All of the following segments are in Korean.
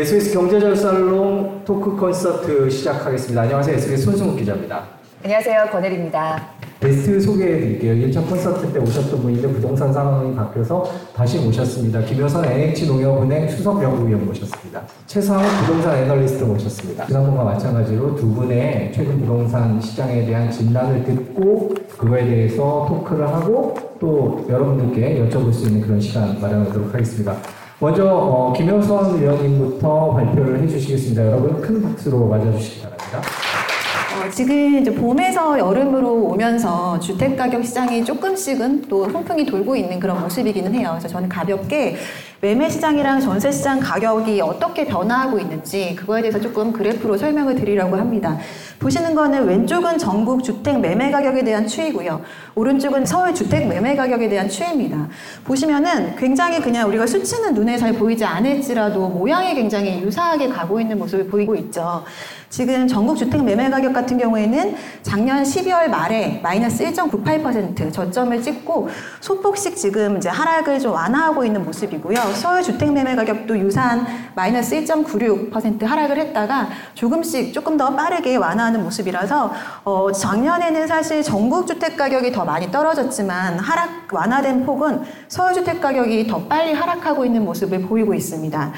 네, SBS 경제절살롱 토크 콘서트 시작하겠습니다. 안녕하세요. SBS 손승욱 기자입니다. 안녕하세요. 권혜리입니다. 게스트 소개해드릴게요. 1차 콘서트 때 오셨던 분인데 부동산 상황이 바뀌어서 다시 모셨습니다. 김효선 NH농협은행 수석연구위원 모셨습니다. 최상욱 부동산 애널리스트 모셨습니다. 지난번과 마찬가지로 두 분의 최근 부동산 시장에 대한 진단을 듣고 그거에 대해서 토크를 하고 또 여러분들께 여쭤볼 수 있는 그런 시간 마련하도록 하겠습니다. 먼저 어, 김효선 위원님부터 발표를 해주시겠습니다. 여러분 큰 박수로 맞아주시기 바랍니다. 어, 지금 이제 봄에서 여름으로 오면서 주택 가격 시장이 조금씩은 또 훈풍이 돌고 있는 그런 모습이기는 해요. 그래서 저는 가볍게 매매 시장이랑 전세 시장 가격이 어떻게 변화하고 있는지 그거에 대해서 조금 그래프로 설명을 드리려고 합니다. 보시는 거는 왼쪽은 전국 주택 매매 가격에 대한 추이고요. 오른쪽은 서울 주택 매매 가격에 대한 추이입니다. 보시면은 굉장히 그냥 우리가 수치는 눈에 잘 보이지 않을지라도 모양이 굉장히 유사하게 가고 있는 모습을 보이고 있죠. 지금 전국 주택 매매 가격 같은 경우에는 작년 12월 말에 마이너스 1.98% 저점을 찍고 소폭씩 지금 이제 하락을 좀 완화하고 있는 모습이고요. 서울 주택 매매 가격도 유사한 마이너스 1.96% 하락을 했다가 조금씩 조금 더 빠르게 완화하는 모습이라서 어, 작년에는 사실 전국 주택 가격이 더 많이 떨어졌지만 하락 완화된 폭은 서울 주택 가격이 더 빨리 하락하고 있는 모습을 보이고 있습니다.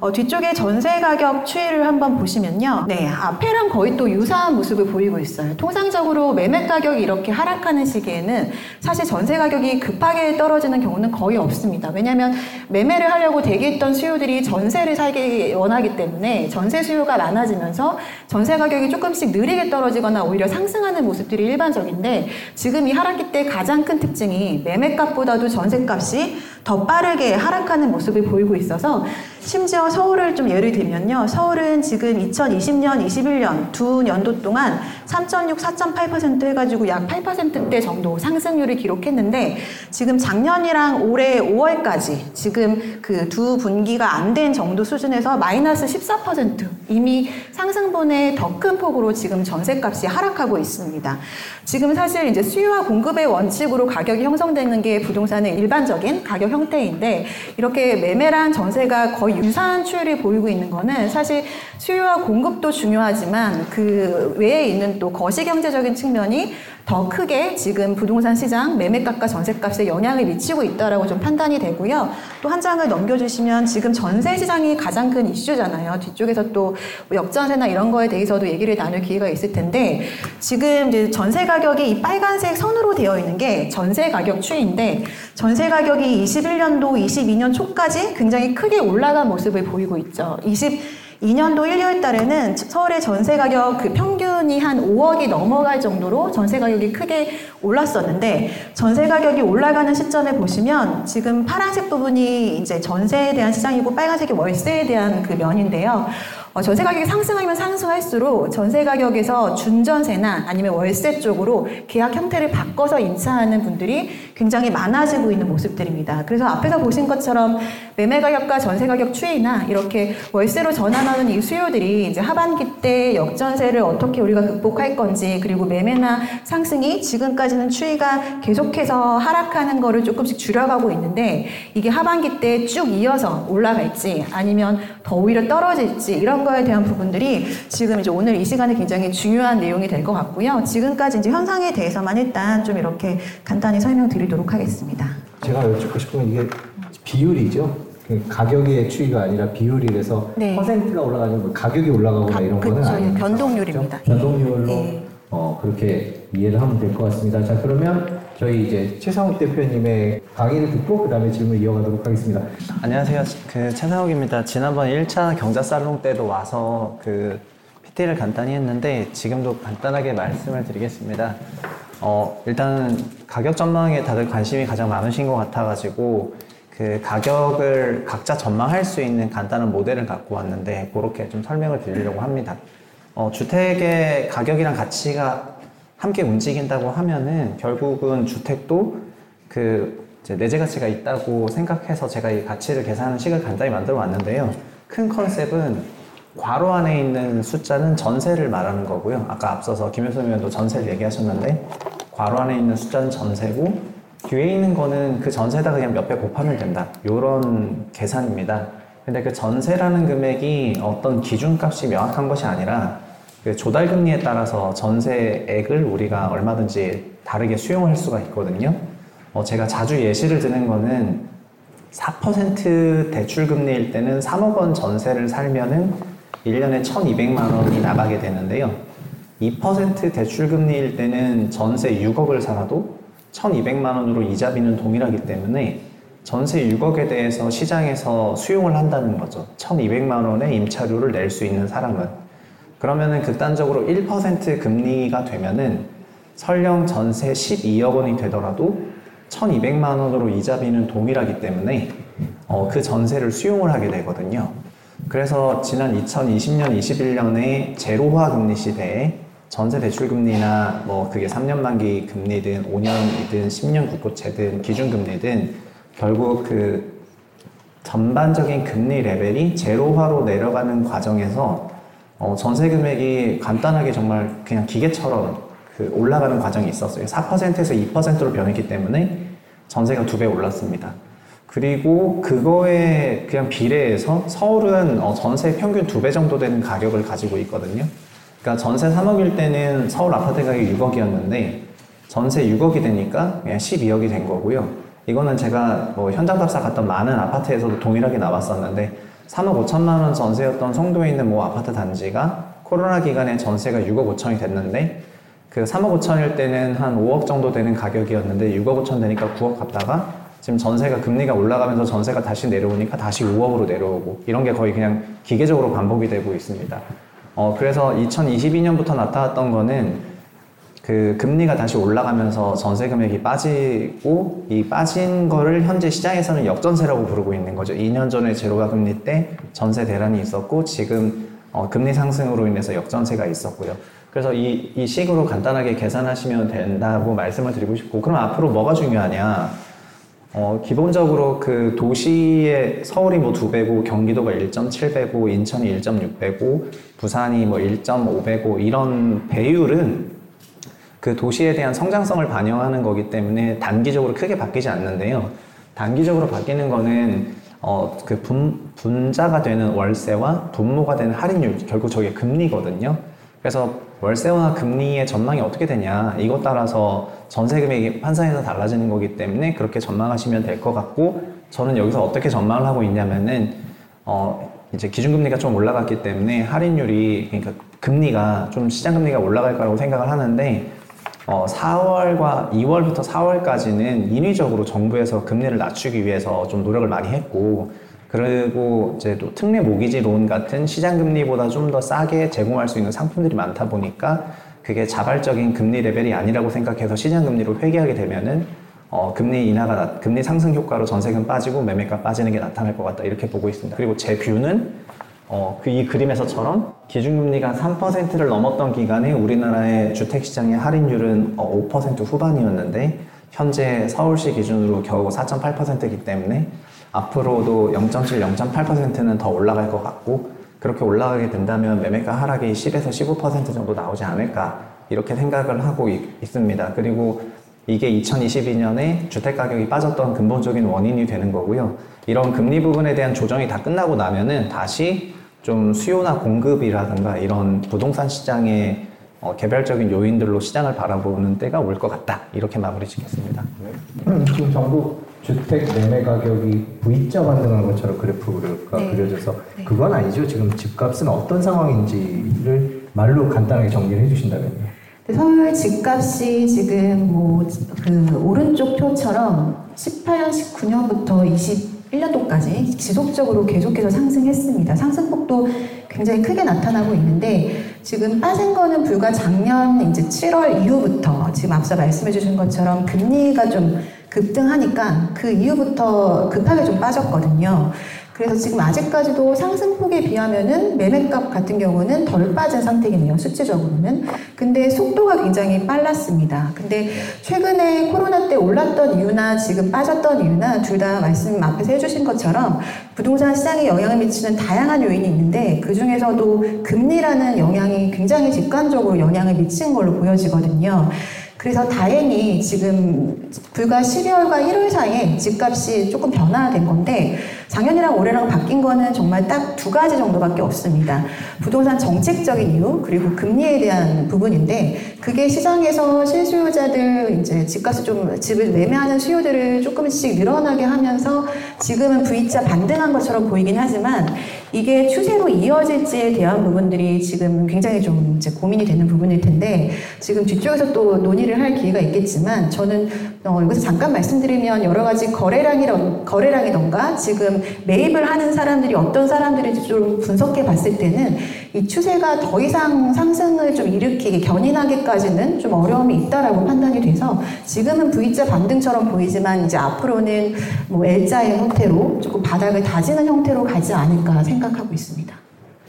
어, 뒤쪽에 전세 가격 추이를 한번 보시면요. 네, 앞에랑 거의 또 유사한 모습을 보이고 있어요. 통상적으로 매매 가격이 이렇게 하락하는 시기에는 사실 전세 가격이 급하게 떨어지는 경우는 거의 없습니다. 왜냐하면 매매를 하려고 대기했던 수요들이 전세를 살기 원하기 때문에 전세 수요가 많아지면서 전세 가격이 조금씩 느리게 떨어지거나 오히려 상승하는 모습들이 일반적인데 지금 이 하락기 때 가장 큰 특징이 매매값보다도 전세값이 더 빠르게 하락하는 모습을 보이고 있어서 심지어 서울을 좀 예를 들면요. 서울은 지금 2020년, 21년 두 연도 동안 3.6, 4.8% 해가지고 약 8%대 정도 상승률을 기록했는데 지금 작년이랑 올해 5월까지 지금 그 두 분기가 안 된 정도 수준에서 마이너스 14% 이미 상승분의 더 큰 폭으로 지금 전세값이 하락하고 있습니다. 지금 사실 이제 수요와 공급의 원칙으로 가격이 형성되는 게 부동산의 일반적인 가격 형태인데 이렇게 매매랑 전세가 거의 유사한 추이를 보이고 있는 거는 사실 수요와 공급도 중요하지만 그 외에 있는 또 거시 경제적인 측면이 더 크게 지금 부동산 시장 매매값과 전세값에 영향을 미치고 있다라고 좀 판단이 되고요. 또 한 장을 넘겨주시면 지금 전세 시장이 가장 큰 이슈잖아요. 뒤쪽에서 또 역전세나 이런 거에 대해서도 얘기를 나눌 기회가 있을 텐데 지금 이제 전세 가격이 이 빨간색 선으로 되어 있는 게 전세 가격 추이인데 전세 가격이 21년도 22년 초까지 굉장히 크게 올라간 모습을 보이고 있죠. 20 2년도 1, 2월 달에는 서울의 전세 가격 그 평균이 한 5억이 넘어갈 정도로 전세 가격이 크게 올랐었는데 전세 가격이 올라가는 시점에 보시면 지금 파란색 부분이 이제 전세에 대한 시장이고 빨간색이 월세에 대한 그 면인데요. 어, 전세 가격이 상승하면 상승할수록 전세 가격에서 준전세나 아니면 월세 쪽으로 계약 형태를 바꿔서 임차하는 분들이 굉장히 많아지고 있는 모습들입니다. 그래서 앞에서 보신 것처럼 매매 가격과 전세 가격 추이나 이렇게 월세로 전환하는 이 수요들이 이제 하반기 때 역전세를 어떻게 우리가 극복할 건지 그리고 매매나 상승이 지금까지는 추이가 계속해서 하락하는 거를 조금씩 줄여가고 있는데 이게 하반기 때 쭉 이어서 올라갈지 아니면 더 오히려 떨어질지 이런 거에 대한 부분들이 지금 이제 오늘 이 시간에 굉장히 중요한 내용이 될 것 같고요. 지금까지 이제 현상에 대해서만 일단 좀 이렇게 간단히 설명드리도록 하겠습니다. 제가 여쭙고 싶은 건 이게 비율이죠. 그 가격의 추이가 아니라 비율이라서 네. 퍼센트가 올라가는 거 가격이 올라가거나 가- 이런 거는 그쵸, 아니니까. 변동률입니다. 그렇죠? 변동률로 네. 어, 그렇게 이해를 하면 될 것 같습니다. 자 그러면 저희 이제 최상욱 대표님의 강의를 듣고 그 다음에 질문 이어가도록 하겠습니다. 안녕하세요. 그 최상욱입니다. 지난번 1차 경자 살롱 때도 와서 그 PT를 간단히 했는데 지금도 간단하게 말씀을 드리겠습니다. 어, 일단은 가격 전망에 다들 관심이 가장 많으신 것 같아가지고 그 가격을 각자 전망할 수 있는 간단한 모델을 갖고 왔는데 그렇게 좀 설명을 드리려고 합니다. 어, 주택의 가격이랑 가치가 함께 움직인다고 하면은 결국은 주택도 그 내재 가치가 있다고 생각해서 제가 이 가치를 계산하는 식을 간단히 만들어 왔는데요. 큰 컨셉은 괄호 안에 있는 숫자는 전세를 말하는 거고요. 아까 앞서서 김효선 의원도 전세를 얘기하셨는데 괄호 안에 있는 숫자는 전세고 뒤에 있는 거는 그 전세다 그냥 몇 배 곱하면 된다. 이런 계산입니다. 근데 그 전세라는 금액이 어떤 기준값이 명확한 것이 아니라 그 조달금리에 따라서 전세액을 우리가 얼마든지 다르게 수용할 수가 있거든요. 어, 제가 자주 예시를 드는 거는 4% 대출금리일 때는 3억 원 전세를 살면은 1년에 1,200만 원이 나가게 되는데요. 2% 대출금리일 때는 전세 6억을 살아도 1,200만 원으로 이자비는 동일하기 때문에 전세 6억에 대해서 시장에서 수용을 한다는 거죠. 1,200만 원의 임차료를 낼 수 있는 사람은. 그러면은 극단적으로 1% 금리가 되면은 설령 전세 12억 원이 되더라도 1,200만 원으로 이자비는 동일하기 때문에 어, 그 전세를 수용을 하게 되거든요. 그래서 지난 2020년, 21년에 제로화 금리 시대에 전세 대출 금리나 뭐 그게 3년 만기 금리든 5년이든 10년 국고채든 기준 금리든 결국 그 전반적인 금리 레벨이 제로화로 내려가는 과정에서 어, 전세 금액이 간단하게 정말 그냥 기계처럼 그 올라가는 과정이 있었어요. 4%에서 2%로 변했기 때문에 전세가 두 배 올랐습니다. 그리고 그거에 그냥 비례해서 서울은 어, 전세 평균 두 배 정도 되는 가격을 가지고 있거든요. 그러니까 전세 3억일 때는 서울 아파트 가격이 6억이었는데 전세 6억이 되니까 그냥 12억이 된 거고요. 이거는 제가 뭐 현장 답사 갔던 많은 아파트에서도 동일하게 나왔었는데 3억 5천만 원 전세였던 송도에 있는 뭐 아파트 단지가 코로나 기간에 전세가 6억 5천이 됐는데 그 3억 5천일 때는 한 5억 정도 되는 가격이었는데 6억 5천 되니까 9억 갔다가 지금 전세가 금리가 올라가면서 전세가 다시 내려오니까 다시 5억으로 내려오고 이런 게 거의 그냥 기계적으로 반복이 되고 있습니다. 어, 그래서 2022년부터 나타났던 거는 그 금리가 다시 올라가면서 전세 금액이 빠지고 이 빠진 거를 현재 시장에서는 역전세라고 부르고 있는 거죠. 2년 전에 제로가 금리 때 전세 대란이 있었고 지금 어, 금리 상승으로 인해서 역전세가 있었고요. 그래서 이, 이 식으로 간단하게 계산하시면 된다고 말씀을 드리고 싶고 그럼 앞으로 뭐가 중요하냐? 어, 기본적으로 그 도시의 서울이 뭐 2배고 경기도가 1.7배고 인천이 1.6배고 부산이 뭐 1.5배고 이런 배율은 그 도시에 대한 성장성을 반영하는 거기 때문에 단기적으로 크게 바뀌지 않는데요. 단기적으로 바뀌는 거는 어, 그 분, 분자가 되는 월세와 분모가 되는 할인율, 결국 저게 금리거든요. 그래서 월세와 금리의 전망이 어떻게 되냐, 이것 따라서 전세 금액이 환산해서 달라지는 거기 때문에 그렇게 전망하시면 될 것 같고, 저는 여기서 어떻게 전망을 하고 있냐면은, 어, 이제 기준금리가 좀 올라갔기 때문에 할인율이, 그러니까 금리가 좀 시장금리가 올라갈 거라고 생각을 하는데, 어, 4월과 2월부터 4월까지는 인위적으로 정부에서 금리를 낮추기 위해서 좀 노력을 많이 했고, 그리고 이제 또 특례 모기지 론 같은 시장 금리보다 좀 더 싸게 제공할 수 있는 상품들이 많다 보니까 그게 자발적인 금리 레벨이 아니라고 생각해서 시장 금리로 회귀하게 되면은 어, 금리 인하가 나, 금리 상승 효과로 전세금 빠지고 매매가 빠지는 게 나타날 것 같다 이렇게 보고 있습니다. 그리고 제 뷰는 어, 그 이 그림에서처럼 기준금리가 3%를 넘었던 기간에 우리나라의 주택시장의 할인율은 어, 5% 후반이었는데 현재 서울시 기준으로 겨우 4.8%이기 때문에 앞으로도 0.7, 0.8%는 더 올라갈 것 같고 그렇게 올라가게 된다면 매매가 하락이 10에서 15% 정도 나오지 않을까 이렇게 생각을 하고 있, 있습니다. 그리고 이게 2022년에 주택 가격이 빠졌던 근본적인 원인이 되는 거고요. 이런 금리 부분에 대한 조정이 다 끝나고 나면은 다시 좀 수요나 공급이라든가 이런 부동산 시장의 어, 개별적인 요인들로 시장을 바라보는 때가 올 것 같다. 이렇게 마무리 짓겠습니다. 음, 지금 전국 주택 매매 가격이 V자 반등한 것처럼 그래프가 네. 그려져서 네. 그건 아니죠. 지금 집값은 어떤 상황인지를 말로 간단하게 정리를 해주신다면요. 서울 집값이 지금 뭐 그 오른쪽 표처럼 18년, 19년부터 21년도까지 지속적으로 계속해서 상승했습니다. 상승폭도 굉장히 크게 나타나고 있는데 지금 빠진 거는 불과 작년 이제 7월 이후부터 지금 앞서 말씀해 주신 것처럼 금리가 좀 급등하니까 그 이후부터 급하게 좀 빠졌거든요. 그래서 지금 아직까지도 상승폭에 비하면은 매매값 같은 경우는 덜 빠진 상태이네요. 수치적으로는. 근데 속도가 굉장히 빨랐습니다. 근데 최근에 코로나 때 올랐던 이유나 지금 빠졌던 이유나 둘 다 말씀 앞에서 해주신 것처럼 부동산 시장에 영향을 미치는 다양한 요인이 있는데 그 중에서도 금리라는 영향이 굉장히 직관적으로 영향을 미친 걸로 보여지거든요. 그래서 다행히 지금 불과 12월과 1월 사이에 집값이 조금 변화된 건데 작년이랑 올해랑 바뀐 거는 정말 딱 두 가지 정도밖에 없습니다. 부동산 정책적인 이유 그리고 금리에 대한 부분인데 그게 시장에서 실수요자들 이제 집값을 좀 집을 매매하는 수요들을 조금씩 늘어나게 하면서 지금은 V자 반등한 것처럼 보이긴 하지만 이게 추세로 이어질지에 대한 부분들이 지금 굉장히 좀 이제 고민이 되는 부분일 텐데 지금 뒤쪽에서 또 논의를 할 기회가 있겠지만 저는 어, 여기서 잠깐 말씀드리면 여러 가지 거래량이던 거래량이던가 지금 매입을 하는 사람들이 어떤 사람들인지 좀 분석해 봤을 때는 이 추세가 더 이상 상승을 좀 일으키기 견인하기까지는 좀 어려움이 있다라고 판단이 돼서 지금은 V자 반등처럼 보이지만 이제 앞으로는 뭐 L자의 형태로 조금 바닥을 다지는 형태로 가지 않을까 생각하고 있습니다.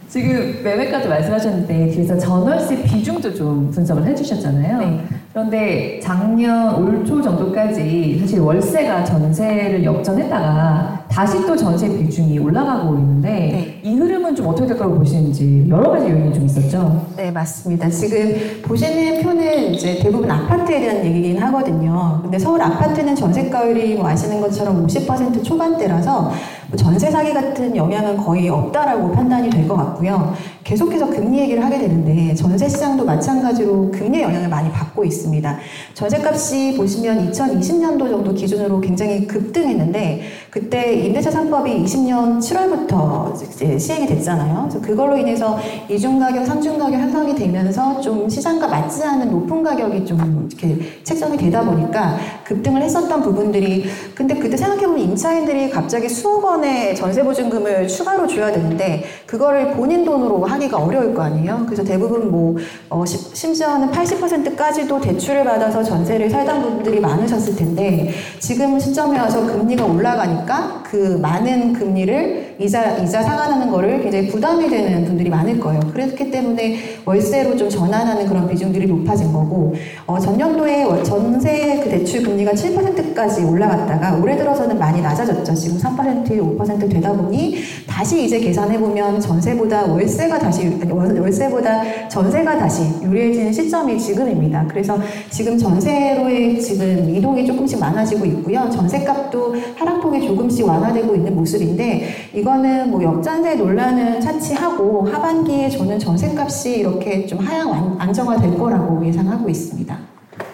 지금 매매까지 말씀하셨는데 뒤에서 전월세 비중도 좀 분석을 해주셨잖아요. 네. 그런데 작년 올 초 정도까지 사실 월세가 전세를 역전했다가 다시 또 전세 비중이 올라가고 있는데 네. 이 흐름은 좀 어떻게 될 거라고 보시는지 여러 가지 요인이 좀 있었죠. 네, 맞습니다. 지금 보시는 표는 이제 대부분 아파트에 대한 얘기긴 하거든요. 근데 서울 아파트는 전세가율이 뭐 아시는 것처럼 50% 초반대라서 뭐 전세 사기 같은 영향은 거의 없다라고 판단이 될 것 같고요. 계속해서 금리 얘기를 하게 되는데 전세 시장도 마찬가지로 금리 영향을 많이 받고 있습니다. 전세값이 보시면 2020년도 정도 기준으로 굉장히 급등했는데 그때 임대차 3법이 20년 7월부터 이제 시행이 됐잖아요. 그걸로 인해서 이중 가격, 삼중 가격 형성이 되면서 좀 시장과 맞지 않은 높은 가격이 좀 이렇게 책정이 되다 보니까 급등을 했었던 부분들이 근데 그때 생각해보면 임차인들이 갑자기 수억 원의 전세 보증금을 추가로 줘야 되는데 그거를 본인 돈으로 하기가 어려울 거 아니에요. 그래서 대부분 뭐 어, 시- 심지어는 80%까지도 대출을 받아서 전세를 살던 분들이 많으셨을 텐데 지금 시점에 와서 금리가 올라가니까 그 많은 금리를 이자 이자 상환하는 거를 굉장히 부담이 되는 분들이 많을 거예요. 그렇기 때문에 월세로 좀 전환하는 그런 비중들이 높아진 거고 어, 전년도에 월- 전세 그 대출 금리가 7%까지 올라갔다가 올해 들어서는 많이 낮아졌죠. 지금 3% 5% 되다 보니 다시 이제 계산해 보면 전세보다 월세가 다시 월세보다 전세가 다시 유리해지는 시점이 지금입니다. 그래서 지금 전세로의 지금 이동이 조금씩 많아지고 있고요. 전세값도 하락폭이 조금씩 완화되고 있는 모습인데 이거는 뭐 역전세 논란은 차치하고 하반기에 저는 전세값이 이렇게 좀 하향 완- 안정화될 거라고 예상하고 있습니다.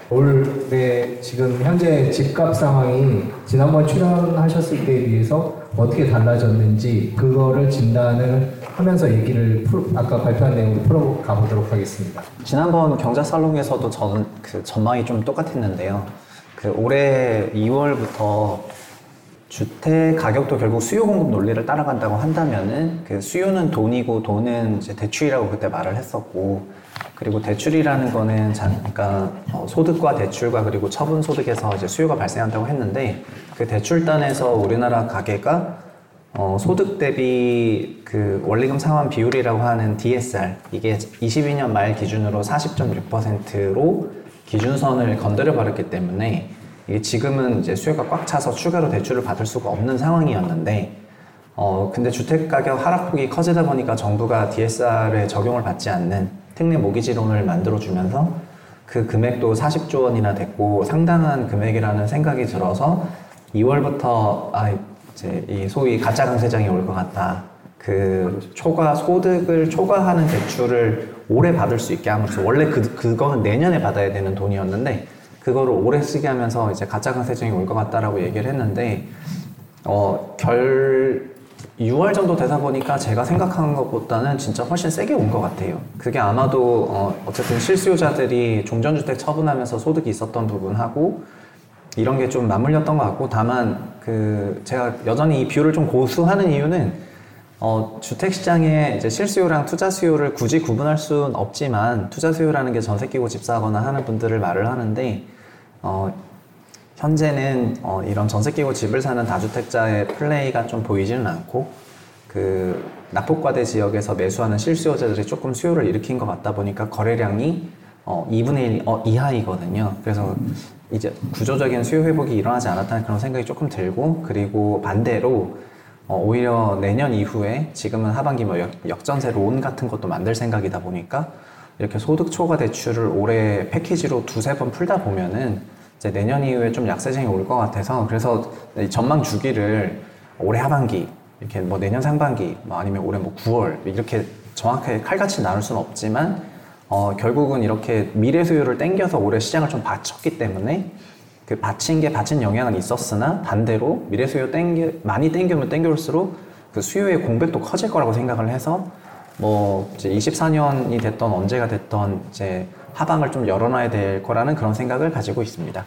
올해 지금 현재 집값 상황이 지난번 출연하셨을 때에 비해서 어떻게 달라졌는지 그거를 진단을 하면서 얘기를 풀- 아까 발표한 내용을 풀어가 보도록 하겠습니다. 지난번 경자 살롱에서도 저는 그 전망이 좀 똑같았는데요. 그 올해 2월부터 주택 가격도 결국 수요 공급 논리를 따라간다고 한다면은 그 수요는 돈이고 돈은 이제 대출이라고 그때 말을 했었고 그리고 대출이라는 거는 잠깐 어, 소득과 대출과 그리고 처분 소득에서 이제 수요가 발생한다고 했는데 그 대출단에서 우리나라 가계가 어, 소득 대비 그 원리금 상환 비율이라고 하는 DSR 이게 22년 말 기준으로 40.6%로 기준선을 건드려 버렸기 때문에 이게 지금은 이제 수요가 꽉 차서 추가로 대출을 받을 수가 없는 상황이었는데 어 근데 주택 가격 하락폭이 커지다 보니까 정부가 DSR에 적용을 받지 않는 특례 모기지론을 만들어 주면서 그 금액도 40조 원이나 됐고 상당한 금액이라는 생각이 들어서 2월부터 아 이제 이 소위 가짜 강세장이 올 것 같다. 그 초과 소득을 초과하는 대출을 올해 받을 수 있게 하면서 원래 그 그거는 내년에 받아야 되는 돈이었는데 그거를 올해 쓰게 하면서 이제 가짜 강세장이 올 것 같다라고 얘기를 했는데 어 결 6월 정도 되다 보니까 제가 생각한 것보다는 진짜 훨씬 세게 온 것 같아요. 그게 아마도 어 어쨌든 실수요자들이 종전주택 처분하면서 소득이 있었던 부분하고 이런 게 좀 맞물렸던 것 같고 다만 그 제가 여전히 이 비율을 좀 고수하는 이유는 어 주택 시장의 이제 실수요랑 투자 수요를 굳이 구분할 수는 없지만 투자 수요라는 게 전세 끼고 집 사거나 하는 분들을 말을 하는데 어 현재는 어, 이런 전세 끼고 집을 사는 다주택자의 플레이가 좀 보이지는 않고 그 납폭과대 지역에서 매수하는 실수요자들이 조금 수요를 일으킨 것 같다 보니까 거래량이 어, 2분의 1 어, 이하이거든요. 그래서 이제 구조적인 수요 회복이 일어나지 않았다는 그런 생각이 조금 들고 그리고 반대로 어, 오히려 내년 이후에 지금은 하반기 뭐 역, 역전세 론 같은 것도 만들 생각이다 보니까 이렇게 소득 초과 대출을 올해 패키지로 두세 번 풀다 보면은 이제 내년 이후에 좀 약세장이 올 것 같아서 그래서 이 전망 주기를 올해 하반기 이렇게 뭐 내년 상반기 뭐 아니면 올해 뭐 9월 이렇게 정확하게 칼같이 나눌 수는 없지만 어, 결국은 이렇게 미래 수요를 땡겨서 올해 시장을 좀 받쳤기 때문에 그 받친 게 받친 영향은 있었으나 반대로 미래 수요 땡겨 많이 땡기면 땡겨올수록 그 수요의 공백도 커질 거라고 생각을 해서 뭐 이제 24년이 됐던 언제가 됐던 이제 하방을 좀 열어놔야 될 거라는 그런 생각을 가지고 있습니다.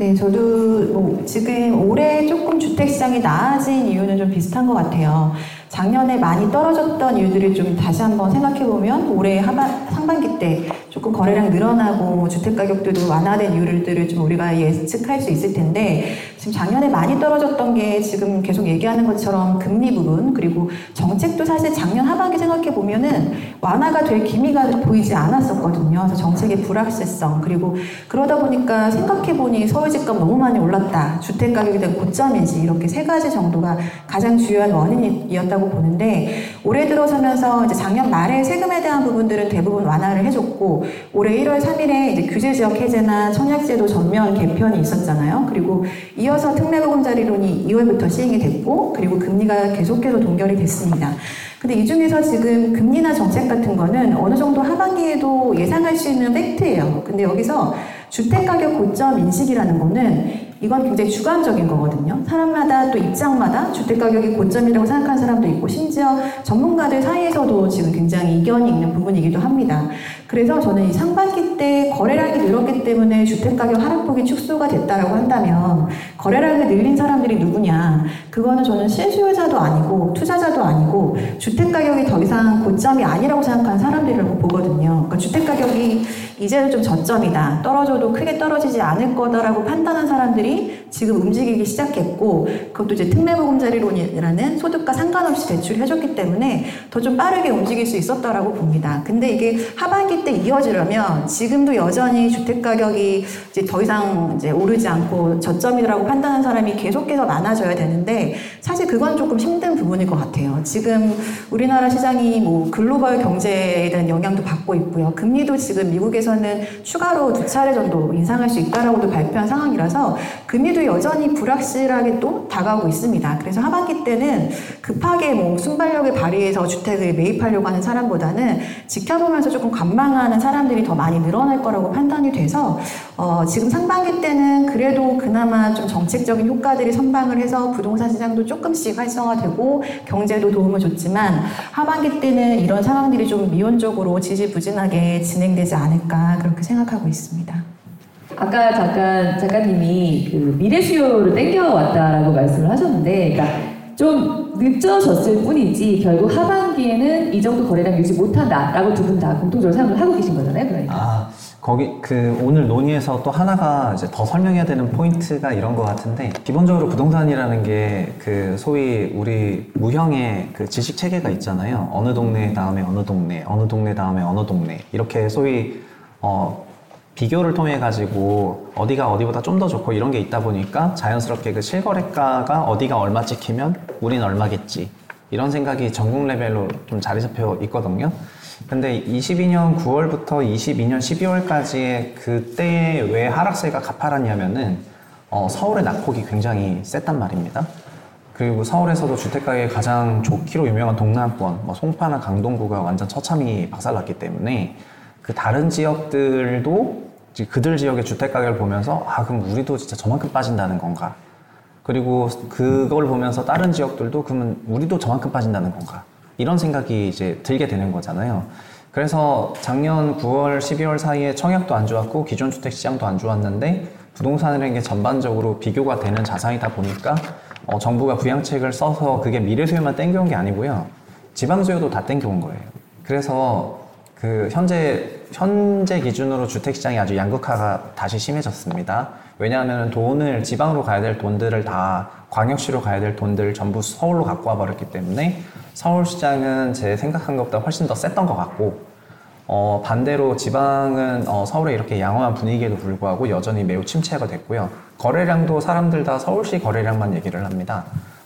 네, 저도 뭐 지금 올해 조금 주택 시장이 나아진 이유는 좀 비슷한 것 같아요. 작년에 많이 떨어졌던 이유들을 좀 다시 한번 생각해 보면 올해 하반 상반기 때 조금 거래량 늘어나고 주택 가격들도 완화된 이유들을 좀 우리가 예측할 수 있을 텐데 지금 작년에 많이 떨어졌던 게 지금 계속 얘기하는 것처럼 금리 부분 그리고 정책도 사실 작년 하반기 생각해 보면은 완화가 될 기미가 보이지 않았었거든요. 그래서 정책의 불확실성 그리고 그러다 보니까 생각해 보니 서울 집값 너무 많이 올랐다. 주택 가격에 대한 고점인지 이렇게 세 가지 정도가 가장 주요한 원인이었다고 보는데 올해 들어서면서 이제 작년 말에 세금에 대한 부분들은 대부분 완화를 해줬고 올해 1월 3일에 이제 규제 지역 해제나 청약제도 전면 개편이 있었잖아요. 그리고 이어 서 특례보금자리론이 2월부터 시행이 됐고 그리고 금리가 계속해서 동결이 됐습니다. 근데 이 중에서 지금 금리나 정책 같은 거는 어느 정도 하반기에도 예상할 수 있는 팩트예요. 근데 여기서 주택가격 고점 인식이라는 거는 이건 굉장히 주관적인 거거든요. 사람마다 또 입장마다 주택가격이 고점이라고 생각하는 사람도 있고 심지어 전문가들 사이에서도 지금 굉장히 이견이 있는 부분이기도 합니다. 그래서 저는 이 상반기 때 거래량이 늘었기 때문에 주택가격 하락폭이 축소가 됐다라고 한다면 거래량을 늘린 사람들이 누구냐? 그거는 저는 실수요자도 아니고 투자자도 아니고 주택가격이 더 이상 고점이 아니라고 생각하는 사람들이라고 보거든요. 그러니까 주택가격이 이제는 좀 저점이다. 떨어져도 크게 떨어지지 않을 거다라고 판단한 사람들이 지금 움직이기 시작했고 그것도 이제 특례보금자리론이라는 소득과 상관없이 대출해줬기 때문에 더 좀 빠르게 움직일 수 있었다라고 봅니다. 근데 이게 하반기 때 이어지려면 지금도 여전히 주택 가격이 이제 더 이상 이제 오르지 않고 저점이라고 판단한 사람이 계속해서 많아져야 되는데 사실 그건 조금 힘든 부분일 것 같아요. 지금 우리나라 시장이 뭐 글로벌 경제에 대한 영향도 받고 있고요. 금리도 지금 미국에서 는 추가로 두 차례 정도 인상할 수 있다라고도 발표한 상황이라서 금리도 여전히 불확실하게 또 다가오고 있습니다. 그래서 하반기 때는 급하게 뭐 순발력을 발휘해서 주택을 매입하려고 하는 사람보다는 지켜보면서 조금 관망하는 사람들이 더 많이 늘어날 거라고 판단이 돼서 어, 지금 상반기 때는 그래도 그나마 좀 정책적인 효과들이 선방을 해서 부동산 시장도 조금씩 활성화되고 경제도 도움을 줬지만 하반기 때는 이런 상황들이 좀 미온적으로 지지부진하게 진행되지 않을까 그렇게 생각하고 있습니다. 아까 잠깐 작가님이 그 미래 수요를 땡겨왔다라고 말씀을 하셨는데, 그러니까 좀 늦어졌을 뿐이지 결국 하반기에는 이 정도 거래량 유지 못한다라고 두 분 다 공통적으로 생각을 하고 계신 거잖아요, 그러니까. 아, 거기 그 오늘 논의에서 또 하나가 이제 더 설명해야 되는 포인트가 이런 것 같은데 기본적으로 부동산이라는 게 그 소위 우리 무형의 그 지식 체계가 있잖아요. 어느 동네 다음에 어느 동네, 어느 동네 다음에 어느 동네 이렇게 소위 어 비교를 통해 가지고 어디가 어디보다 좀 더 좋고 이런 게 있다 보니까 자연스럽게 그 실거래가가 어디가 얼마 찍히면 우린 얼마겠지 이런 생각이 전국 레벨로 좀 자리 잡혀 있거든요. 근데 22년 9월부터 22년 12월까지의 그때에 왜 하락세가 가파랐냐면은 어, 서울의 낙폭이 굉장히 셌단 말입니다. 그리고 서울에서도 주택가격이 가장 좋기로 유명한 동남권, 뭐 송파나 강동구가 완전 처참히 박살났기 때문에 그 다른 지역들도 그들 지역의 주택가격을 보면서 아 그럼 우리도 진짜 저만큼 빠진다는 건가? 그리고 그걸 보면서 다른 지역들도 그러면 우리도 저만큼 빠진다는 건가? 이런 생각이 이제 들게 되는 거잖아요. 그래서 작년 9월, 12월 사이에 청약도 안 좋았고 기존 주택 시장도 안 좋았는데 부동산이라는 게 전반적으로 비교가 되는 자산이다 보니까 어, 정부가 부양책을 써서 그게 미래 수요만 땡겨온 게 아니고요. 지방 수요도 다 땡겨온 거예요. 그래서 그 현재 현재 기준으로 주택 시장이 아주 양극화가 다시 심해졌습니다. 왜냐하면 돈을 지방으로 가야 될 돈들을 다 광역시로 가야 될 돈들 전부 서울로 갖고 와 버렸기 때문에 서울 시장은 제 생각한 것보다 훨씬 더 셌던 것 같고 어, 반대로 지방은 어, 서울의 이렇게 양호한 분위기에도 불구하고 여전히 매우 침체가 됐고요. 거래량도 사람들 다 서울시 거래량만 얘기를 합니다.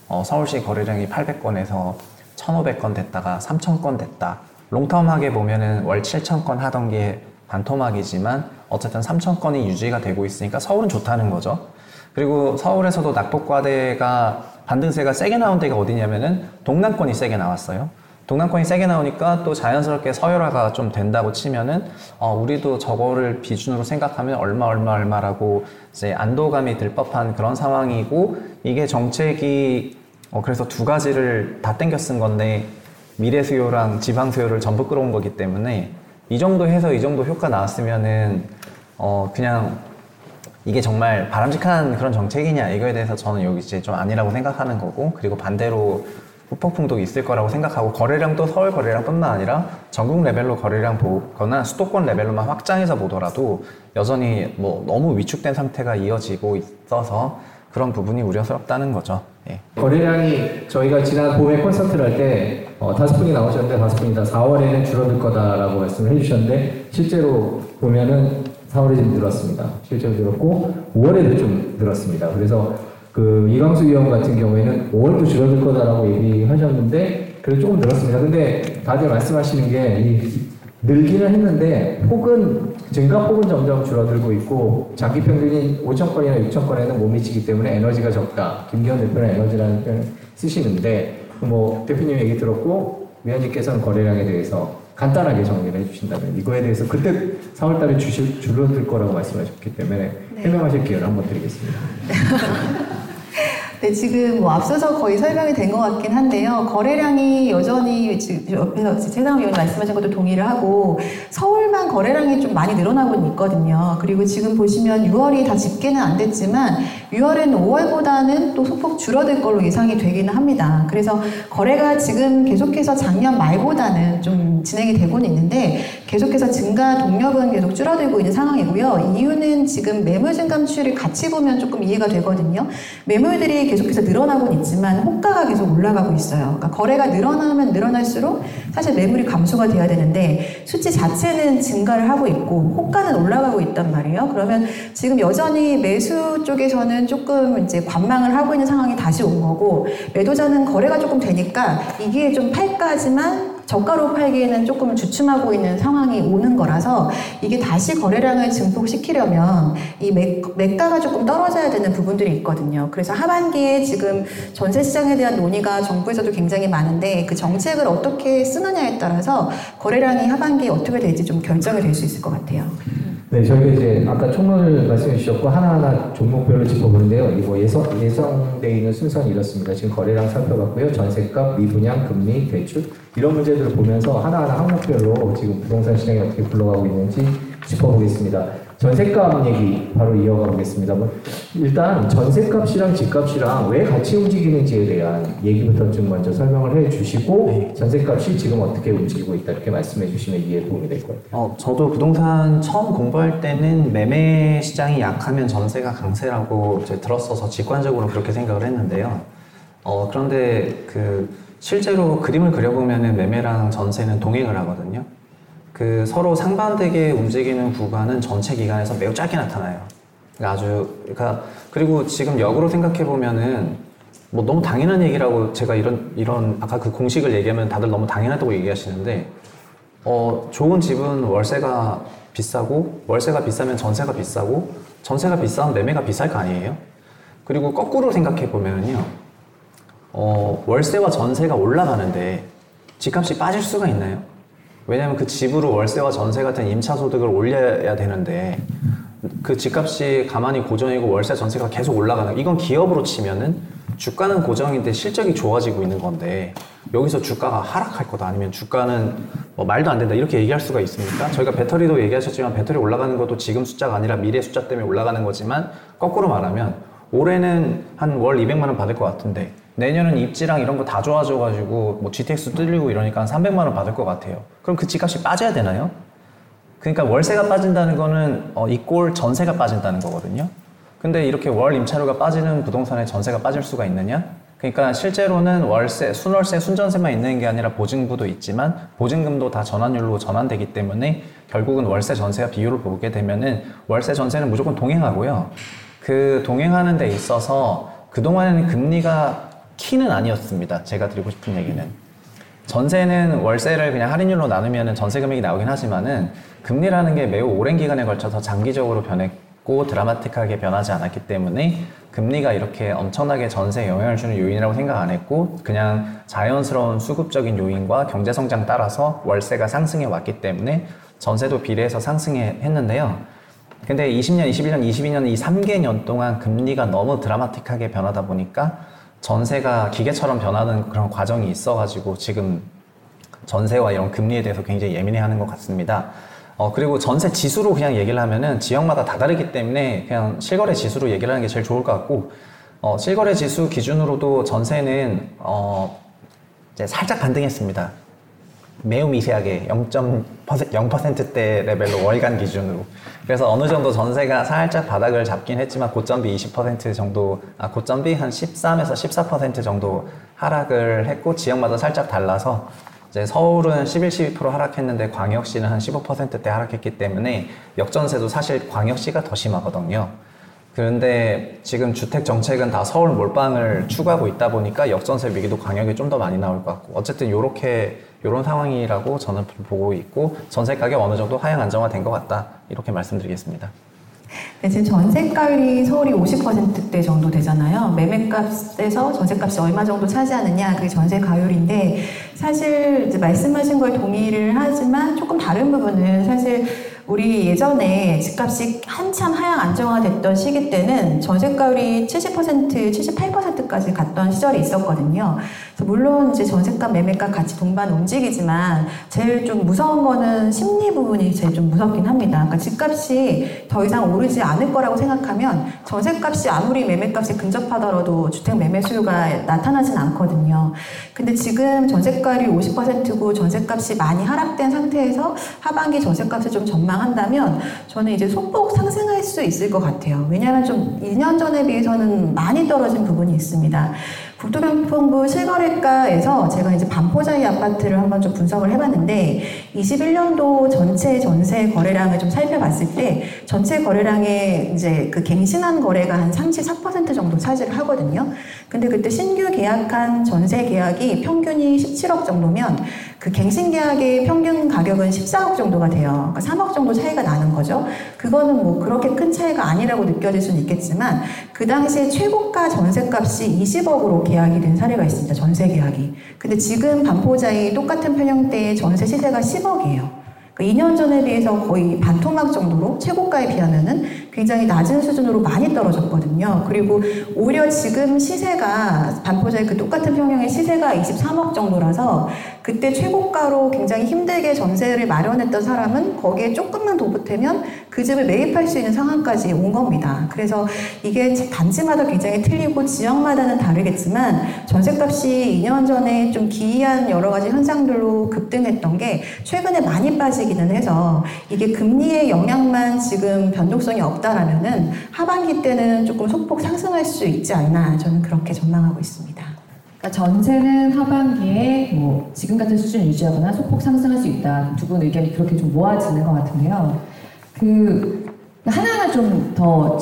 어, 서울시 거래량이 800건에서 1,500건 됐다가 3,000건 됐다. 롱텀하게 보면은 월 7,000건 하던 게 반토막이지만 어쨌든 3,000건이 유지가 되고 있으니까 서울은 좋다는 거죠. 그리고 서울에서도 낙폭과대가 반등세가 세게 나온 데가 어디냐면은 동남권이 세게 나왔어요. 동남권이 세게 나오니까 또 자연스럽게 서열화가 좀 된다고 치면은 어, 우리도 저거를 기준으로 생각하면 얼마 얼마 얼마라고 이제 안도감이 들 법한 그런 상황이고 이게 정책이 어, 그래서 두 가지를 다 땡겨 쓴 건데 미래 수요랑 지방 수요를 전부 끌어온 거기 때문에 이 정도 해서 이 정도 효과 나왔으면은 어 그냥 이게 정말 바람직한 그런 정책이냐 이거에 대해서 저는 여기 이제 좀 아니라고 생각하는 거고 그리고 반대로 후폭풍도 있을 거라고 생각하고 거래량도 서울 거래량뿐만 아니라 전국 레벨로 거래량 보거나 수도권 레벨로만 확장해서 보더라도 여전히 뭐 너무 위축된 상태가 이어지고 있어서 그런 부분이 우려스럽다는 거죠. 예. 거래량이 저희가 지난 봄에 콘서트를 할때 어, 다섯 분이 나오셨는데 다섯 분이 다 4월에는 줄어들 거다라고 말씀을 해주셨는데 실제로 보면은 4월에 좀 늘었습니다. 실제로 늘었고 5월에도 좀 늘었습니다. 그래서 그 이광수 위원 같은 경우에는 5월도 줄어들 거다라고 얘기하셨는데 그래도 조금 늘었습니다. 근데 다들 말씀하시는 게 이, 늘기는 했는데 폭은 증가폭은 점점 줄어들고 있고 장기 평균인 5천 건이나 6천 건에는 못 미치기 때문에 에너지가 적다. 김기현 대표는 에너지라는 표현을 쓰시는데 뭐 대표님 얘기 들었고 위원님께서는 거래량에 대해서 간단하게 정리를 해주신다면 이거에 대해서 그때 4월달에 주실 줄어들 거라고 말씀하셨기 때문에 해명하실 기회를 한번 드리겠습니다. 네, 지금 뭐 앞서서 거의 설명이 된 것 같긴 한데요. 거래량이 여전히 옆에서 최상 의원님 말씀하신 것도 동의를 하고 서울만 거래량이 좀 많이 늘어나고 있거든요. 그리고 지금 보시면 6월이 다 집계는 안 됐지만 6월에는 5월보다는 또 소폭 줄어들 걸로 예상이 되기는 합니다. 그래서 거래가 지금 계속해서 작년 말보다는 좀 진행이 되고는 있는데 계속해서 증가 동력은 계속 줄어들고 있는 상황이고요. 이유는 지금 매물 증감 추이를 같이 보면 조금 이해가 되거든요. 매물들이 계속해서 늘어나고 있지만 호가가 계속 올라가고 있어요. 그러니까 거래가 늘어나면 늘어날수록 사실 매물이 감소가 돼야 되는데 수치 자체는 증가를 하고 있고 호가는 올라가고 있단 말이에요. 그러면 지금 여전히 매수 쪽에서는 조금 이제 관망을 하고 있는 상황이 다시 온 거고 매도자는 거래가 조금 되니까 이게 좀 팔까지만 저가로 팔기에는 조금 주춤하고 있는 상황이 오는 거라서 이게 다시 거래량을 증폭시키려면 이 매, 매가가 조금 떨어져야 되는 부분들이 있거든요. 그래서 하반기에 지금 전세 시장에 대한 논의가 정부에서도 굉장히 많은데 그 정책을 어떻게 쓰느냐에 따라서 거래량이 하반기에 어떻게 될지 좀 결정이 될 수 있을 것 같아요. 네, 저희가 이제 아까 총론을 말씀해 주셨고 하나하나 종목별로 짚어보는데요. 이거 예상, 예상되어 있는 순서는 이렇습니다. 지금 거래량 살펴봤고요. 전세값, 미분양, 금리, 대출 이런 문제들을 보면서 하나하나 항목별로 지금 부동산 시장이 어떻게 굴러가고 있는지 짚어보겠습니다. 전세값 얘기 바로 이어가 보겠습니다. 뭐 일단 전세값이랑 집값이랑 왜 같이 움직이는지에 대한 얘기부터 좀 먼저 설명을 해 주시고 전세값이 지금 어떻게 움직이고 있다 이렇게 말씀해 주시면 이해에 도움이 될 것 같아요. 어, 저도 부동산 처음 공부할 때는 매매 시장이 약하면 전세가 강세라고 들었어서 직관적으로 그렇게 생각을 했는데요. 어, 그런데 그 실제로 그림을 그려보면은 매매랑 전세는 동행을 하거든요. 그 서로 상반되게 움직이는 구간은 전체 기간에서 매우 짧게 나타나요. 그러니까 아주 그러니까 그리고 지금 역으로 생각해 보면은 뭐 너무 당연한 얘기라고 제가 이런 이런 아까 그 공식을 얘기하면 다들 너무 당연하다고 얘기하시는데 어, 좋은 집은 월세가 비싸고 월세가 비싸면 전세가 비싸고 전세가 비싸면 매매가 비쌀 거 아니에요? 그리고 거꾸로 생각해 보면요. 어, 월세와 전세가 올라가는데 집값이 빠질 수가 있나요? 왜냐하면 그 집으로 월세와 전세 같은 임차 소득을 올려야 되는데 그 집값이 가만히 고정이고 월세 전세가 계속 올라가는 이건 기업으로 치면은 주가는 고정인데 실적이 좋아지고 있는 건데 여기서 주가가 하락할 거다 아니면 주가는 뭐 말도 안 된다 이렇게 얘기할 수가 있습니까? 저희가 배터리도 얘기하셨지만 배터리 올라가는 것도 지금 숫자가 아니라 미래 숫자 때문에 올라가는 거지만 거꾸로 말하면 올해는 한 월 200만 원 받을 것 같은데 내년은 입지랑 이런 거 다 좋아져가지고 뭐 GTX 뚫리고 이러니까 한 300만 원 받을 것 같아요. 그럼 그 집값이 빠져야 되나요? 그러니까 월세가 빠진다는 거는 어, 이꼴 전세가 빠진다는 거거든요. 근데 이렇게 월 임차료가 빠지는 부동산에 전세가 빠질 수가 있느냐? 그러니까 실제로는 월세, 순월세, 순전세만 있는 게 아니라 보증부도 있지만 보증금도 다 전환율로 전환되기 때문에 결국은 월세 전세와 비율을 보게 되면은 월세 전세는 무조건 동행하고요. 그 동행하는 데 있어서 그동안에는 금리가 키는 아니었습니다. 제가 드리고 싶은 얘기는. 전세는 월세를 그냥 할인율로 나누면 전세 금액이 나오긴 하지만은 금리라는 게 매우 오랜 기간에 걸쳐서 장기적으로 변해 없고 드라마틱하게 변하지 않았기 때문에 금리가 이렇게 엄청나게 전세에 영향을 주는 요인이라고 생각 안 했고 그냥 자연스러운 수급적인 요인과 경제 성장 따라서 월세가 상승해 왔기 때문에 전세도 비례해서 상승해 했는데요. 근데 20년, 21년, 22년 이 3개년 동안 금리가 너무 드라마틱하게 변하다 보니까 전세가 기계처럼 변하는 그런 과정이 있어가지고 지금 전세와 이런 금리에 대해서 굉장히 예민해하는 것 같습니다. 어, 그리고 전세 지수로 그냥 얘기를 하면은 지역마다 다 다르기 때문에 그냥 실거래 지수로 얘기를 하는 게 제일 좋을 것 같고, 어, 실거래 지수 기준으로도 전세는, 어, 이제 살짝 반등했습니다. 매우 미세하게 0.0%대 레벨로 월간 기준으로. 그래서 어느 정도 전세가 살짝 바닥을 잡긴 했지만 고점비 20% 정도, 아, 고점비 한 13에서 14% 정도 하락을 했고 지역마다 살짝 달라서 이제 서울은 11, 12% 하락했는데 광역시는 한 15%대 하락했기 때문에 역전세도 사실 광역시가 더 심하거든요. 그런데 지금 주택 정책은 다 서울 몰빵을 추구하고 있다 보니까 역전세 위기도 광역에 좀더 많이 나올 것 같고 어쨌든 요렇게 요런 상황이라고 저는 보고 있고 전세 가격 어느 정도 하향 안정화된 것 같다 이렇게 말씀드리겠습니다. 네, 지금 전세가율이 서울이 50%대 정도 되잖아요. 매매값에서 전세값이 얼마 정도 차지하느냐, 그게 전세가율인데, 사실 말씀하신 걸 동의를 하지만 조금 다른 부분은 사실 우리 예전에 집값이 한참 하향 안정화됐던 시기 때는 전세가율이 70%, 78%까지 갔던 시절이 있었거든요. 물론 이제 전세값, 매매값 같이 동반 움직이지만 제일 좀 무서운 거는 심리 부분이 제일 좀 무섭긴 합니다. 그러니까 집값이 더 이상 오르지 않을 거라고 생각하면 전세값이 아무리 매매값에 근접하더라도 주택 매매 수요가 나타나진 않거든요. 근데 지금 전세가율이 50%고 전세값이 많이 하락된 상태에서 하반기 전세값을 좀 전망한다면 저는 이제 소폭 상승할 수 있을 것 같아요. 왜냐하면 좀 2년 전에 비해서는 많이 떨어진 부분이 있습니다. 국토교통부 실거래가에서 제가 이제 반포자이 아파트를 한번 좀 분석을 해봤는데 21년도 전체 전세 거래량을 좀 살펴봤을 때 전체 거래량의 이제 그 갱신한 거래가 한 34% 정도 차지를 하거든요. 근데 그때 신규 계약한 전세 계약이 평균이 17억 정도면 그 갱신 계약의 평균 가격은 14억 정도가 돼요. 그러니까 3억 정도 차이가 나는 거죠. 그거는 뭐 그렇게 큰 차이가 아니라고 느껴질 수는 있겠지만 그 당시에 최고가 전세값이 20억으로 계약이 된 사례가 있습니다. 전세 계약이. 근데 지금 반포자이 똑같은 평형대의 전세 시세가 10억이에요. 그러니까 2년 전에 비해서 거의 반토막 정도로 최고가에 비하면은 굉장히 낮은 수준으로 많이 떨어졌거든요. 그리고 오히려 지금 시세가 반포자의 그 똑같은 평형의 시세가 23억 정도라서 그때 최고가로 굉장히 힘들게 전세를 마련했던 사람은 거기에 조금만 더 보태면 그 집을 매입할 수 있는 상황까지 온 겁니다. 그래서 이게 단지마다 굉장히 틀리고 지역마다는 다르겠지만 전세값이 2년 전에 좀 기이한 여러 가지 현상들로 급등했던 게 최근에 많이 빠지기는 해서 이게 금리의 영향만 지금 변동성이 없다라면은 하반기 때는 조금 소폭 상승할 수 있지 않나 저는 그렇게 전망하고 있습니다. 그러니까 전세는 하반기에 뭐 지금 같은 수준 유지하거나 소폭 상승할 수 있다. 두 분 의견이 그렇게 좀 모아지는 것 같은데요. 그 하나하나 좀 더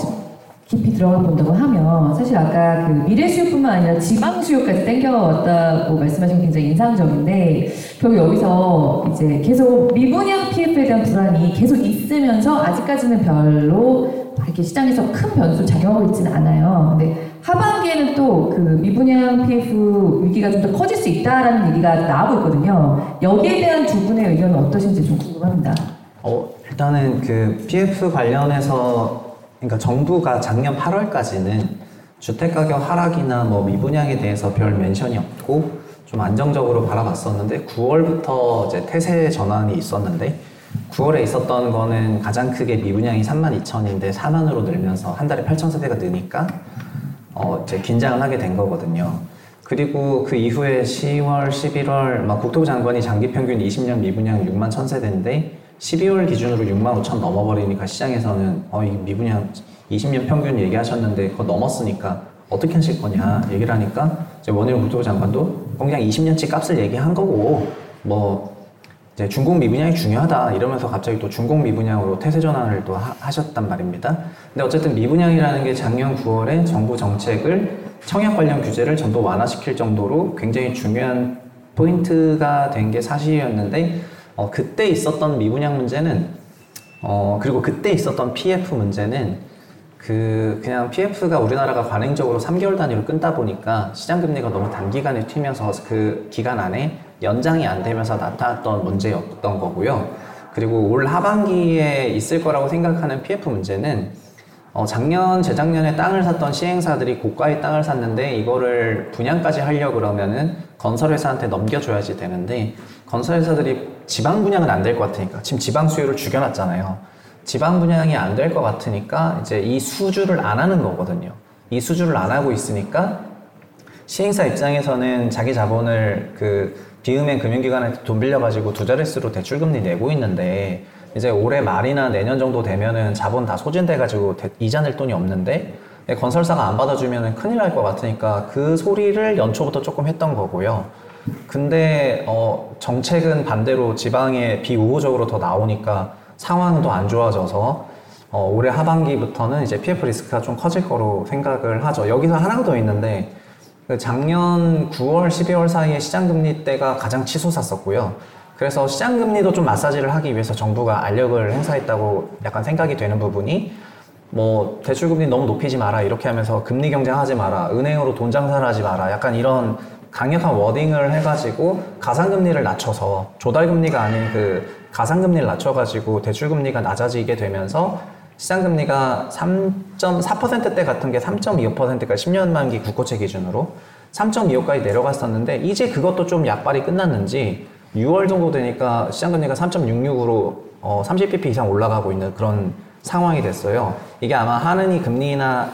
깊이 들어가 본다고 하면 사실 아까 그 미래 수요뿐만 아니라 지방 수요까지 땡겨왔다고 말씀하신 게 굉장히 인상적인데 결국 여기서 이제 계속 미분양 PF에 대한 불안이 계속 있으면서 아직까지는 별로 이렇게 시장에서 큰 변수 작용하고 있지는 않아요. 근데 하반기에는 또 그 미분양 PF 위기가 좀 더 커질 수 있다라는 얘기가 나오고 있거든요. 여기에 대한 두 분의 의견은 어떠신지 좀 궁금합니다. 어, 일단은 그 PF 관련해서 그러니까 정부가 작년 8월까지는 주택 가격 하락이나 뭐 미분양에 대해서 별 멘션이 없고 좀 안정적으로 바라봤었는데 9월부터 이제 태세 전환이 있었는데 9월에 있었던 거는 가장 크게 미분양이 3만 2천인데 4만으로 늘면서 한 달에 8천 세대가 느니까 어 이제 긴장을 하게 된 거거든요. 그리고 그 이후에 10월, 11월 막 국토부 장관이 장기 평균 20년 미분양 6만 1천 세대인데 12월 기준으로 6만 5천 넘어버리니까 시장에서는 어, 이 미분양 20년 평균 얘기하셨는데 그거 넘었으니까 어떻게 하실 거냐 얘기를 하니까 이제 원희룡 국토부 장관도 그냥 20년치 값을 얘기한 거고 뭐 이제 중공 미분양이 중요하다 이러면서 갑자기 또 중공 미분양으로 태세 전환을 또 하, 셨단 말입니다. 근데 어쨌든 미분양이라는 게 작년 9월에 정부 정책을 청약 관련 규제를 전부 완화시킬 정도로 굉장히 중요한 포인트가 된 게 사실이었는데 어, 그때 있었던 미분양 문제는 어, 그리고 그때 있었던 PF 문제는 그 그냥 PF가 우리나라가 관행적으로 3개월 단위로 끊다 보니까 시장 금리가 너무 단기간에 튀면서 그 기간 안에 연장이 안 되면서 나타났던 문제였던 거고요. 그리고 올 하반기에 있을 거라고 생각하는 PF 문제는 어, 작년, 재작년에 땅을 샀던 시행사들이 고가의 땅을 샀는데 이거를 분양까지 하려고 그러면은 건설회사한테 넘겨줘야지 되는데 건설회사들이 지방 분양은 안 될 것 같으니까 지금 지방 수요를 죽여놨잖아요. 지방 분양이 안 될 것 같으니까 이제 이 수주를 안 하는 거거든요. 이 수주를 안 하고 있으니까 시행사 입장에서는 자기 자본을 그 비은행 금융기관한테 돈 빌려가지고 두 자릿수로 대출금리 내고 있는데 이제 올해 말이나 내년 정도 되면은 자본 다 소진돼가지고 대- 이자 낼 돈이 없는데 건설사가 안 받아주면은 큰일 날 것 같으니까 그 소리를 연초부터 조금 했던 거고요. 근데 어, 정책은 반대로 지방에 비우호적으로 더 나오니까 상황은 더안 좋아져서 어, 올해 하반기부터는 이제 PF 리스크가 좀 커질 거로 생각을 하죠. 여기서 하나가 더 있는데 그 작년 9월, 12월 사이에 시장금리 때가 가장 치솟았었고요. 그래서 시장금리도 좀 마사지를 하기 위해서 정부가 알력을 행사했다고 약간 생각이 되는 부분이 뭐 대출금리 너무 높이지 마라 이렇게 하면서 금리 경쟁하지 마라 은행으로 돈 장사를 하지 마라 약간 이런 강력한 워딩을 해가지고 가상금리를 낮춰서 조달금리가 아닌 그 가상금리를 낮춰가지고 대출금리가 낮아지게 되면서 시장금리가 3.4%대 같은 게 3.25%가 10년 만기 국고채 기준으로 3.25까지 내려갔었는데 이제 그것도 좀 약발이 끝났는지 6월 정도 되니까 시장금리가 3.66으로 어, 30bp 이상 올라가고 있는 그런 상황이 됐어요. 이게 아마 하느니 금리나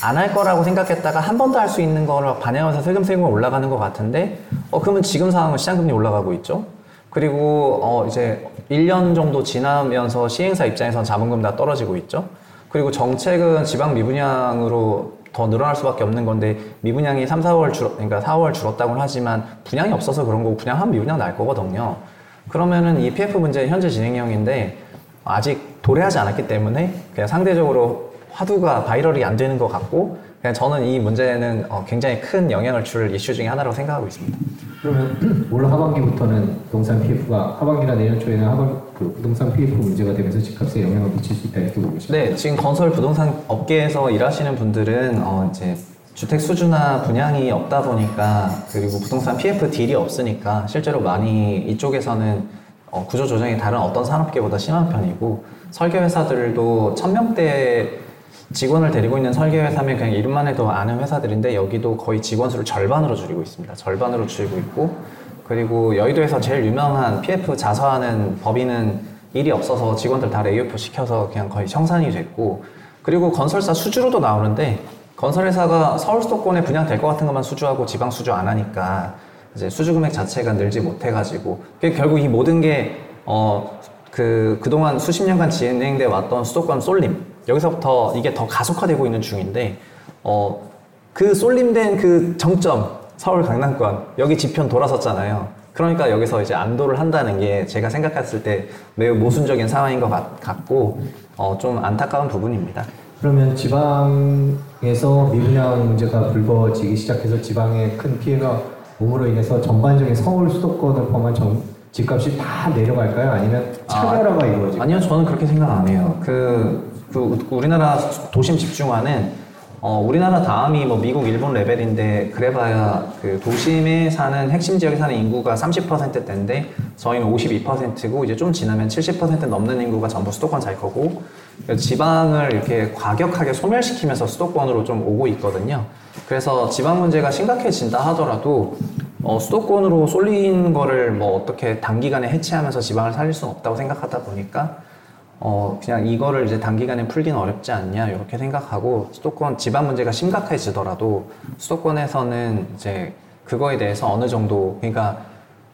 안 할 거라고 생각했다가 한 번 더 할 수 있는 거를 반영해서 슬금슬금 올라가는 것 같은데 어 그러면 지금 상황은 시장금리 올라가고 있죠. 그리고 어 이제 1년 정도 지나면서 시행사 입장에선 자본금 다 떨어지고 있죠. 그리고 정책은 지방 미분양으로 더 늘어날 수밖에 없는 건데 미분양이 3, 4월 줄 그러니까 4월 줄었다고는 하지만 분양이 없어서 그런 거고 분양하면 미분양 날 거거든요. 그러면은 이 PF 문제 현재 진행형인데 아직 도래하지 않았기 때문에 그냥 상대적으로 화두가 viral이 안 되는 것 같고 그냥 저는 이 문제는 어, 굉장히 큰 영향을 줄 이슈 중에 하나라고 생각하고 있습니다. 그러면 올 하반기부터는 부동산 PF가 하반기나 내년 초에는 하반 그 부동산 PF 문제가 되면서 집값에 영향을 미칠 수 있다 이렇게 보고 계십니다. 네, 지금 건설 부동산 업계에서 일하시는 분들은 어 이제 주택 수주나 분양이 없다 보니까 그리고 부동산 PF 딜이 없으니까 실제로 많이 이쪽에서는 어 구조 조정이 다른 어떤 산업계보다 심한 편이고 설계 회사들도 천 명대 직원을 데리고 있는 설계 회사면 그냥 이름만 해도 아는 회사들인데 여기도 거의 직원 수를 절반으로 줄이고 있습니다. 절반으로 줄이고 있고. 그리고 여의도에서 제일 유명한 PF 자서하는 법인은 일이 없어서 직원들 다 레이오프 시켜서 그냥 거의 청산이 됐고. 그리고 건설사 수주로도 나오는데 건설회사가 서울 수도권에 분양될 것 같은 것만 수주하고 지방 수주 안 하니까 이제 수주 금액 자체가 늘지 못해가지고 결국 이 모든 게 어 그 그동안 수십 년간 진행돼 왔던 수도권 쏠림 여기서부터 이게 더 가속화되고 있는 중인데 어 그 쏠림된 그 정점 서울 강남권 여기 지편 돌아섰잖아요. 그러니까 여기서 이제 안도를 한다는 게 제가 생각했을 때 매우 모순적인 상황인 것 같, 같고 어, 좀 안타까운 부분입니다. 그러면 지방에서 미분양 문제가 불거지기 시작해서 지방에 큰 피해가 옴으로 인해서 전반적인 서울 수도권을 포함한 정, 집값이 다 내려갈까요? 아니면 차별화가 이루어질까요? 아니요, 저는 그렇게 생각 안 해요. 그, 그 우리나라 도심 집중화는 어, 우리나라 다음이 뭐 미국, 일본 레벨인데 그래봐야 그 도심에 사는 핵심 지역에 사는 인구가 30%대인데 저희는 52%고 이제 좀 지나면 70% 넘는 인구가 전부 수도권 살 거고 지방을 이렇게 과격하게 소멸시키면서 수도권으로 좀 오고 있거든요. 그래서 지방 문제가 심각해진다 하더라도 어, 수도권으로 쏠린 거를 뭐 어떻게 단기간에 해체하면서 지방을 살릴 수는 없다고 생각하다 보니까 어, 그냥 이거를 이제 단기간에 풀기는 어렵지 않냐, 이렇게 생각하고, 수도권 지방 문제가 심각해지더라도, 수도권에서는 이제 그거에 대해서 어느 정도, 그러니까,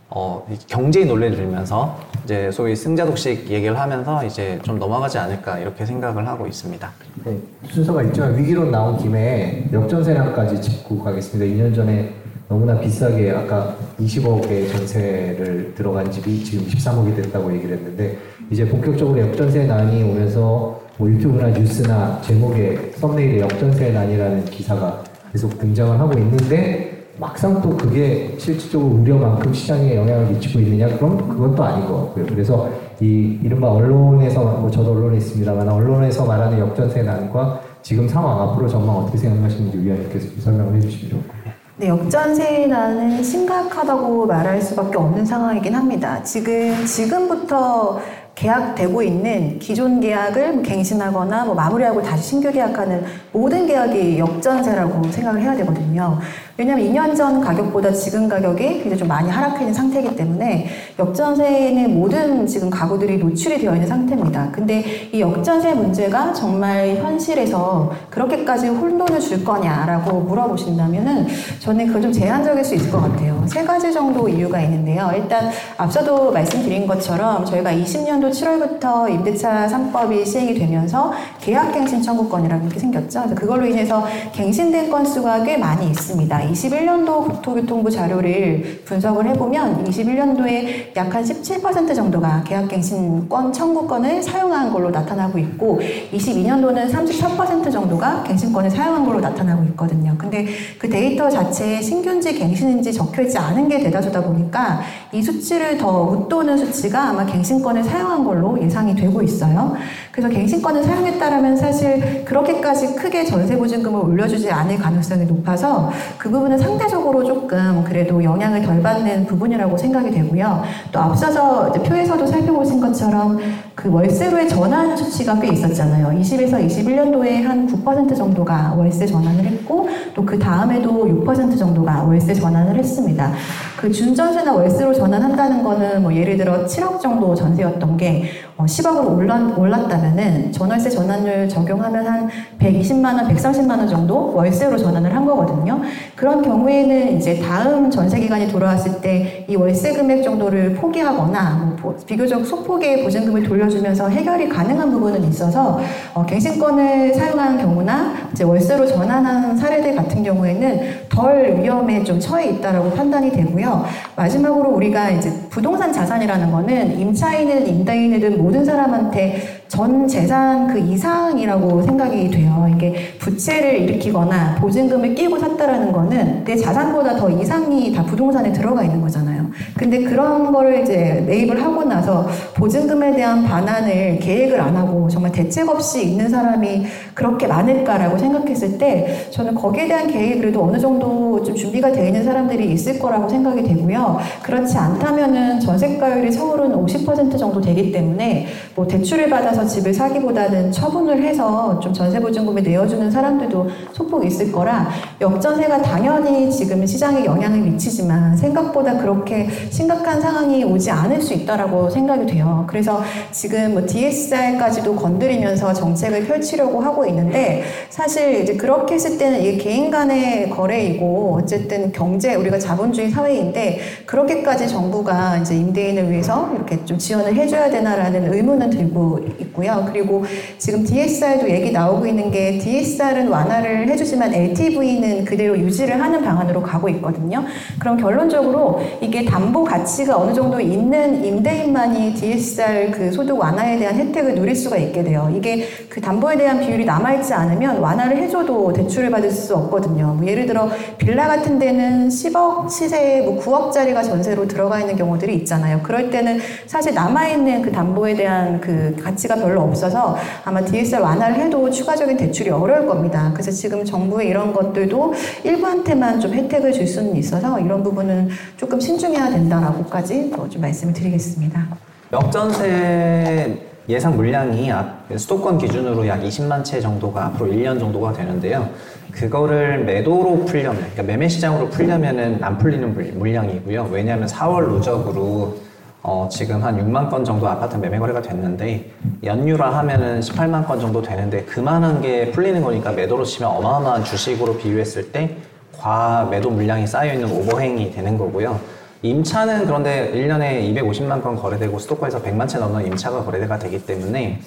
어, 이 경제의 논리를 들면서, 이제 소위 승자 독식 얘기를 하면서 이제 좀 넘어가지 않을까, 이렇게 생각을 하고 있습니다. 네, 순서가 있지만 위기론 나온 김에 역전세랑까지 짚고 가겠습니다. 2년 전에 너무나 비싸게 아까 20억의 전세를 들어간 집이 지금 13억이 됐다고 얘기를 했는데 이제 본격적으로 역전세 난이 오면서 뭐 유튜브나 뉴스나 제목에 썸네일에 역전세 난이라는 기사가 계속 등장을 하고 있는데 막상 또 그게 실질적으로 우려만큼 시장에 영향을 미치고 있느냐 그럼 또 아닌 것 같고요. 그래서 이 이른바 언론에서 뭐 저도 언론에 있습니다만 언론에서 말하는 역전세 난과 지금 상황 앞으로 전망 어떻게 생각하시는지 위원님께서 좀 설명을 해주시면 좋을 것 같아요. 네, 역전세난은 심각하다고 말할 수밖에 없는 상황이긴 합니다. 지금, 지금부터 계약되고 있는 기존 계약을 뭐 갱신하거나 뭐 마무리하고 다시 신규 계약하는 모든 계약이 역전세라고 생각을 해야 되거든요. 왜냐하면 2년 전 가격보다 지금 가격이 굉장히 좀 많이 하락해 있는 상태이기 때문에 역전세에는 모든 지금 가구들이 노출이 되어 있는 상태입니다. 근데 이 역전세 문제가 정말 현실에서 그렇게까지 혼돈을 줄 거냐라고 물어보신다면은 저는 그건 좀 제한적일 수 있을 것 같아요. 세 가지 정도 이유가 있는데요. 일단 앞서도 말씀드린 것처럼 저희가 20년도 7월부터 임대차 3법이 시행이 되면서 계약갱신 청구권이라는 게 생겼죠. 그래서 그걸로 인해서 갱신된 건수가 꽤 많이 있습니다. 21년도 국토교통부 자료를 분석을 해보면 21년도에 약 한 17% 정도가 계약갱신권 청구권을 사용한 걸로 나타나고 있고 22년도는 34% 정도가 갱신권을 사용한 걸로 나타나고 있거든요. 근데 그 데이터 자체에 신규인지 갱신인지 적혀있지 않은 게 대다수다 보니까 이 수치를 더 웃도는 수치가 아마 갱신권을 사용한 걸로 예상이 되고 있어요. 그래서 갱신권을 사용했다라면 사실 그렇게까지 크게 전세 보증금을 올려주지 않을 가능성이 높아서 그 부분은 상대적으로 조금 그래도 영향을 덜 받는 부분이라고 생각이 되고요. 또 앞서서 표에서도 살펴보신 것처럼 그 월세로의 전환 수치가 꽤 있었잖아요. 20에서 21년도에 한 9% 정도가 월세 전환을 했고 또 그 다음에도 6% 정도가 월세 전환을 했습니다. 그 준전세나 월세로 전환한다는 거는 뭐 예를 들어 7억 정도 전세였던 게 어, 10억으로 올랐, 올랐다면은 전월세 전환율 적용하면 한 120만 원, 130만 원 정도 월세로 전환을 한 거거든요. 그런 경우에는 이제 다음 전세 기간이 돌아왔을 때 이 월세 금액 정도를 포기하거나 뭐 보- 비교적 소폭의 보증금을 돌려주면서 해결이 가능한 부분은 있어서 어, 갱신권을 사용한 경우나 이제 월세로 전환한 사례들 같은 경우에는 덜 위험에 좀 처해 있다라고 판단이 되고요. 마지막으로 우리가 이제 부동산 자산이라는 거는 임차인은 임대인이든 모든 사람한테 전 재산 그 이상이라고 생각이 돼요. 이게 부채를 일으키거나 보증금을 끼고 샀다라는 거는 내 자산보다 더 이상이 다 부동산에 들어가 있는 거잖아요. 근데 그런 거를 이제 매입을 하고 나서 보증금에 대한 반환을 계획을 안 하고 정말 대책 없이 있는 사람이 그렇게 많을까라고 생각했을 때 저는 거기에 대한 계획이 그래도 어느 정도 좀 준비가 되어 있는 사람들이 있을 거라고 생각이 되고요. 그렇지 않다면은 전세가율이 서울은 50% 정도 되기 때문에 뭐 대출을 받아서 집을 사기보다는 처분을 해서 좀 전세보증금을 내어주는 사람들도 소폭 있을 거라 역전세가 당연히 지금 시장에 영향을 미치지만 생각보다 그렇게 심각한 상황이 오지 않을 수 있다라고 생각이 돼요. 그래서 지금 뭐 DSR까지도 건드리면서 정책을 펼치려고 하고 있는데 사실 이제 그렇게 했을 때는 이게 개인 간의 거래이고 어쨌든 경제 우리가 자본주의 사회인데 그렇게까지 정부가 이제 임대인을 위해서 이렇게 좀 지원을 해줘야 되나라는 의문은 들고 있고요. 그리고 지금 DSR도 얘기 나오고 있는 게 DSR은 완화를 해주지만 LTV는 그대로 유지를 하는 방안으로 가고 있거든요. 그럼 결론적으로 이게 담보 가치가 어느 정도 있는 임대인만이 DSR 그 소득 완화에 대한 혜택을 누릴 수가 있게 돼요. 이게 그 담보에 대한 비율이 남아있지 않으면 완화를 해줘도 대출을 받을 수 없거든요. 뭐 예를 들어 빌라 같은 데는 10억 시세에 뭐 9억짜리가 전세로 들어가 있는 경우들이 있잖아요. 그럴 때는 사실 남아있는 그 담보에 대한 그 가치가 별로 없어서 아마 DSR 완화를 해도 추가적인 대출이 어려울 겁니다. 그래서 지금 정부의 이런 것들도 일부한테만 좀 혜택을 줄 수는 있어서 이런 부분은 조금 신중 해야 된다라고까지 또좀 말씀을 드리겠습니다. 역전세 예상 물량이 앞- 수도권 기준으로 약 20만 채 정도가 앞으로 1년 정도가 되는데요. 그거를 매도로 풀려면, 그러니까 매매 시장으로 풀려면은 안 풀리는 물- 물량이고요. 왜냐하면 4월 누적으로 어, 지금 한 6만 건 정도 아파트 매매 거래가 됐는데 연유라 하면은 18만 건 정도 되는데 그만한 게 풀리는 거니까 매도로 치면 어마어마한 주식으로 비유했을 때 과매도 물량이 쌓여 있는 오버행이 되는 거고요. 임차는 그런데 1년에 250만 건 거래되고 수도권에서 100만 채 넘는 임차가 거래가 되기 때문에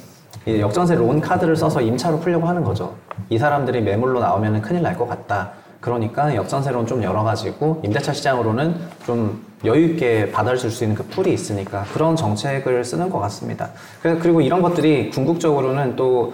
이 역전세 론 카드를 써서 임차로 풀려고 하는 거죠. 이 사람들이 매물로 나오면 큰일 날 것 같다. 그러니까 역전세론 좀 열어가지고 임대차 시장으로는 좀 여유 있게 받아줄 수 있는 그 풀이 있으니까 그런 정책을 쓰는 것 같습니다. 그리고 이런 것들이 궁극적으로는 또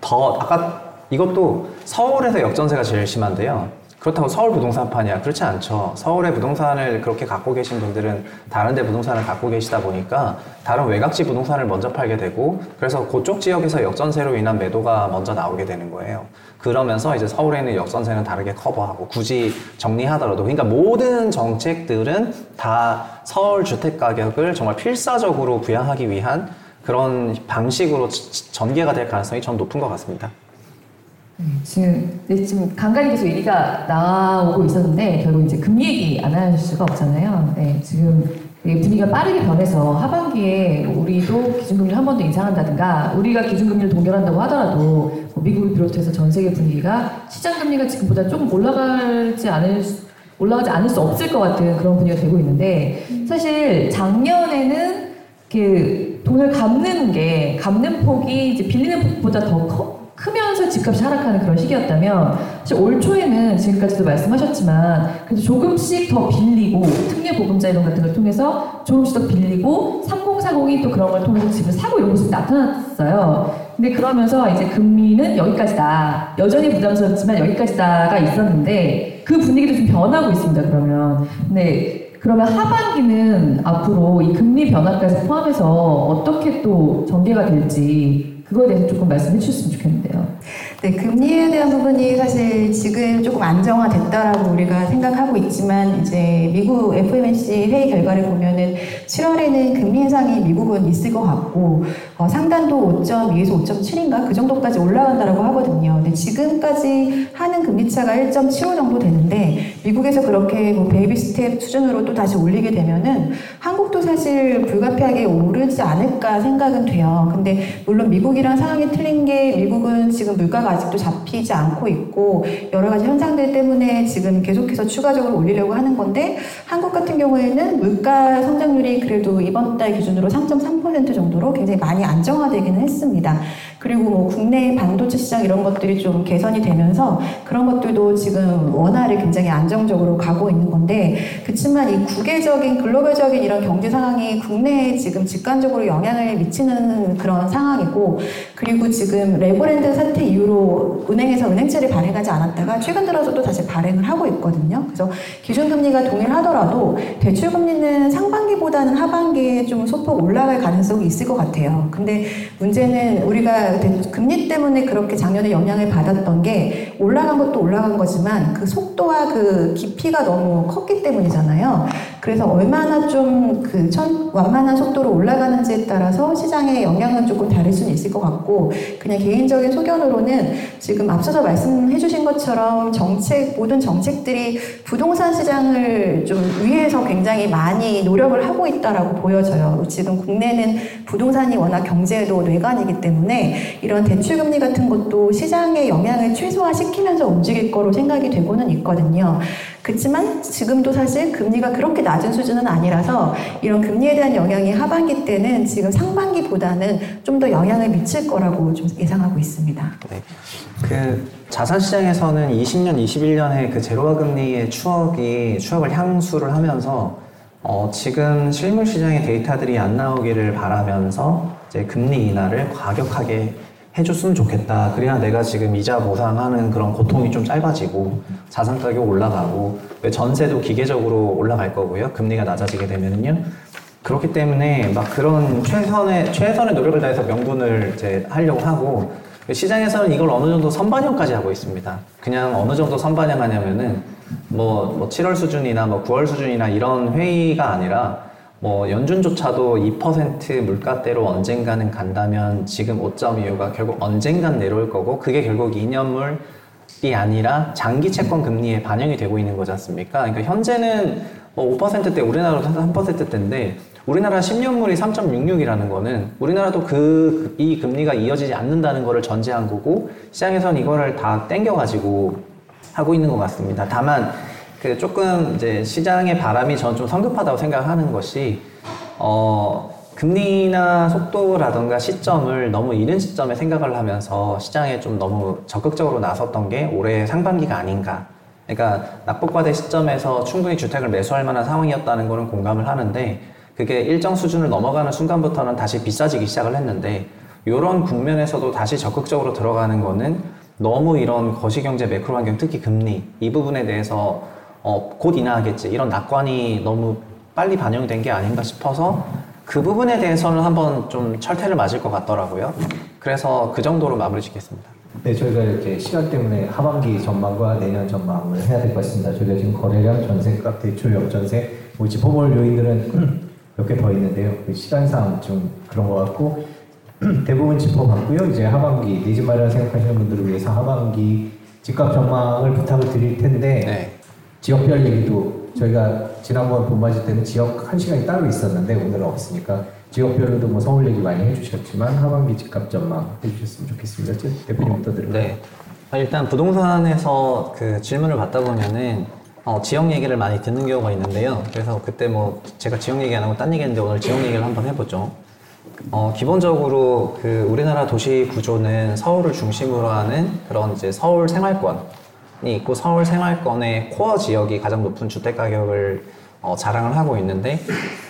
더 아까 이것도 서울에서 역전세가 제일 심한데요. 그렇다고 서울 부동산판이야. 그렇지 않죠. 서울의 부동산을 그렇게 갖고 계신 분들은 다른 데 부동산을 갖고 계시다 보니까 다른 외곽지 부동산을 먼저 팔게 되고 그래서 그쪽 지역에서 역전세로 인한 매도가 먼저 나오게 되는 거예요. 그러면서 이제 서울에 있는 역전세는 다르게 커버하고 굳이 정리하더라도 그러니까 모든 정책들은 다 서울 주택 가격을 정말 필사적으로 부양하기 위한 그런 방식으로 지- 전개가 될 가능성이 전 높은 것 같습니다. 지금 네, 지금 간간히 계속 얘기가 나오고 있었는데 결국 이제 금리 얘기 안 할 수가 없잖아요. 네, 지금 이 분위기가 빠르게 변해서 하반기에 뭐 우리도 기준금리를 한 번 더 인상한다든가 우리가 기준금리를 동결한다고 하더라도 뭐 미국을 비롯해서 전 세계 분위기가 시장금리가 지금보다 조금 올라가지 않을 수- 올라가지 않을 수 없을 것 같은 그런 분위기가 되고 있는데 사실 작년에는 그 돈을 갚는 게 갚는 폭이 이제 빌리는 폭보다 더 커, 크면서 집값이 하락하는 그런 시기였다면 사실 올 초에는 지금까지도 말씀하셨지만 그래도 조금씩 더 빌리고 특례 보금자 이런 같은 걸 통해서 조금씩 더 빌리고 3040이 또 그런 걸 통해서 집을 사고 이런 모습이 나타났어요. 근데 그러면서 이제 금리는 여기까지다. 여전히 부담스럽지만 여기까지다가 있었는데 그 분위기도 좀 변하고 있습니다. 그러면 근데 그러면 하반기는 앞으로 이 금리 변화까지 포함해서 어떻게 또 전개가 될지 그거에 대해서 조금 말씀해 주셨으면 좋겠는데요. 네, 금리에 대한 부분이 사실 지금 조금 안정화됐다라고 우리가 생각하고 있지만 이제 미국 FOMC 회의 결과를 보면은 7월에는 금리 인상이 미국은 있을 것 같고 어, 상단도 5.2에서 5.7인가 그 정도까지 올라간다라고 하거든요. 근데 지금까지 하는 금리 차가 1.75 정도 되는데 미국에서 그렇게 뭐 baby step 수준으로 또 다시 올리게 되면은 한국도 사실 불가피하게 오르지 않을까 생각은 돼요. 근데 물론 미국이랑 상황이 틀린 게 미국은 지금 물가가 아직도 잡히지 않고 있고 여러 가지 현상들 때문에 지금 계속해서 추가적으로 올리려고 하는 건데 한국 같은 경우에는 물가 성장률이 그래도 이번 달 기준으로 3.3% 정도로 굉장히 많이 안정화되기는 했습니다. 그리고 뭐 국내 반도체 시장 이런 것들이 좀 개선이 되면서 그런 것들도 지금 원화를 굉장히 안정적으로 가고 있는 건데 그렇지만 이 국외적인 글로벌적인 이런 경제 상황이 국내에 지금 직관적으로 영향을 미치는 그런 상황이고 그리고 지금 레버랜드 사태 이후로 은행에서 은행채를 발행하지 않았다가 최근 들어서도 다시 발행을 하고 있거든요. 그래서 기준금리가 동일하더라도 대출금리는 상반기보다는 하반기에 좀 소폭 올라갈 가능성이 있을 것 같아요. 근데 문제는 우리가 대- 금리 때문에 그렇게 작년에 영향을 받았던 게 올라간 것도 올라간 거지만 그 속도와 그 깊이가 너무 컸기 때문이잖아요. 그래서 얼마나 좀그 완만한 속도로 올라가는지에 따라서 시장에 영향은 조금 다를 수는 있을 것 같고 그냥 개인적인 소견으로는 지금 앞서서 말씀해 주신 것처럼 정책 모든 정책들이 부동산 시장을 좀 위해서 굉장히 많이 노력을 하고 있다라고 보여져요. 지금 국내는 부동산이 워낙 경제도 뇌관이기 때문에 이런 대출 금리 같은 것도 시장의 영향을 최소화시키면서 움직일 거로 생각이 되고는 있거든요. 그렇지만 지금도 사실 금리가 그렇게 낮은 수준은 아니라서 이런 금리에 대한 영향이 하반기 때는 지금 상반기보다는 좀 더 영향을 미칠 거라고 좀 예상하고 있습니다. 네. 그 자산 시장에서는 20년, 21년에 그 제로화 금리의 추억이 추억을 향수를 하면서 어, 지금 실물 시장의 데이터들이 안 나오기를 바라면서 이제 금리 인하를 과격하게 해줬으면 좋겠다. 그래야 내가 지금 이자 보상하는 그런 고통이 좀 짧아지고 자산 가격 올라가고 왜 전세도 기계적으로 올라갈 거고요. 금리가 낮아지게 되면은요. 그렇기 때문에 막 그런 최선의 최선의 노력을 다해서 명분을 이제 하려고 하고 시장에서는 이걸 어느 정도 선반영까지 하고 있습니다. 그냥 어느 정도 선반영하냐면은 뭐, 뭐 7월 수준이나 뭐 9월 수준이나 이런 회의가 아니라 뭐 연준조차도 2% 물가대로 언젠가는 간다면 지금 5.25가 결국 언젠간 내려올 거고 그게 결국 2년물이 아니라 장기 채권 금리에 반영이 되고 있는 거지 않습니까? 그러니까 현재는 뭐 5%대 우리나라도 3%대인데 우리나라 10년물이 3.66이라는 거는 우리나라도 그 이 금리가 이어지지 않는다는 거를 전제한 거고 시장에선 이거를 다 땡겨가지고 하고 있는 것 같습니다. 다만 그 조금 이제 시장의 바람이 저는 좀 성급하다고 생각하는 것이 어 금리나 속도라던가 시점을 너무 이른 시점에 생각을 하면서 시장에 좀 너무 적극적으로 나섰던 게 올해 상반기가 아닌가. 그러니까 낙폭과대 시점에서 충분히 주택을 매수할 만한 상황이었다는 거는 공감을 하는데 그게 일정 수준을 넘어가는 순간부터는 다시 비싸지기 시작을 했는데 이런 국면에서도 다시 적극적으로 들어가는 거는 너무 이런 거시경제 매크로 환경, 특히 금리 이 부분에 대해서 어, 곧 인하하겠지 이런 낙관이 너무 빨리 반영된 게 아닌가 싶어서 그 부분에 대해서는 한번 좀 철퇴를 맞을 것 같더라고요. 그래서 그 정도로 마무리 짓겠습니다. 네, 저희가 이렇게 시간 때문에 하반기 전망과 내년 전망을 해야 될 것 같습니다. 저희가 지금 거래량, 전세 값, 대출, 역전세, 뭐 짚어볼 요인들은 몇 개 더 있는데요. 그 시간상 좀 그런 것 같고 대부분 짚어봤고요. 이제 하반기 내 집 마련 생각하시는 분들을 위해서 하반기 집값 전망을 부탁을 드릴 텐데 네. 지역별 얘기도 저희가 지난번 봄맞이 때는 지역 한 시간이 따로 있었는데 오늘은 없으니까 지역별로도 뭐 서울 얘기 많이 해주셨지만 하반기 집값 전망 해주셨으면 좋겠습니다. 제- 대표님부터 들을까요? 네. 아, 일단 부동산에서 그 질문을 받다 보면은 어, 지역 얘기를 많이 듣는 경우가 있는데요. 그래서 그때 뭐 제가 지역 얘기 안 하고 딴 얘기했는데 오늘 지역 얘기를 한번 해보죠. 어, 기본적으로 그 우리나라 도시 구조는 서울을 중심으로 하는 그런 이제 서울 생활권이 있고 서울 생활권의 코어 지역이 가장 높은 주택 가격을 어, 자랑을 하고 있는데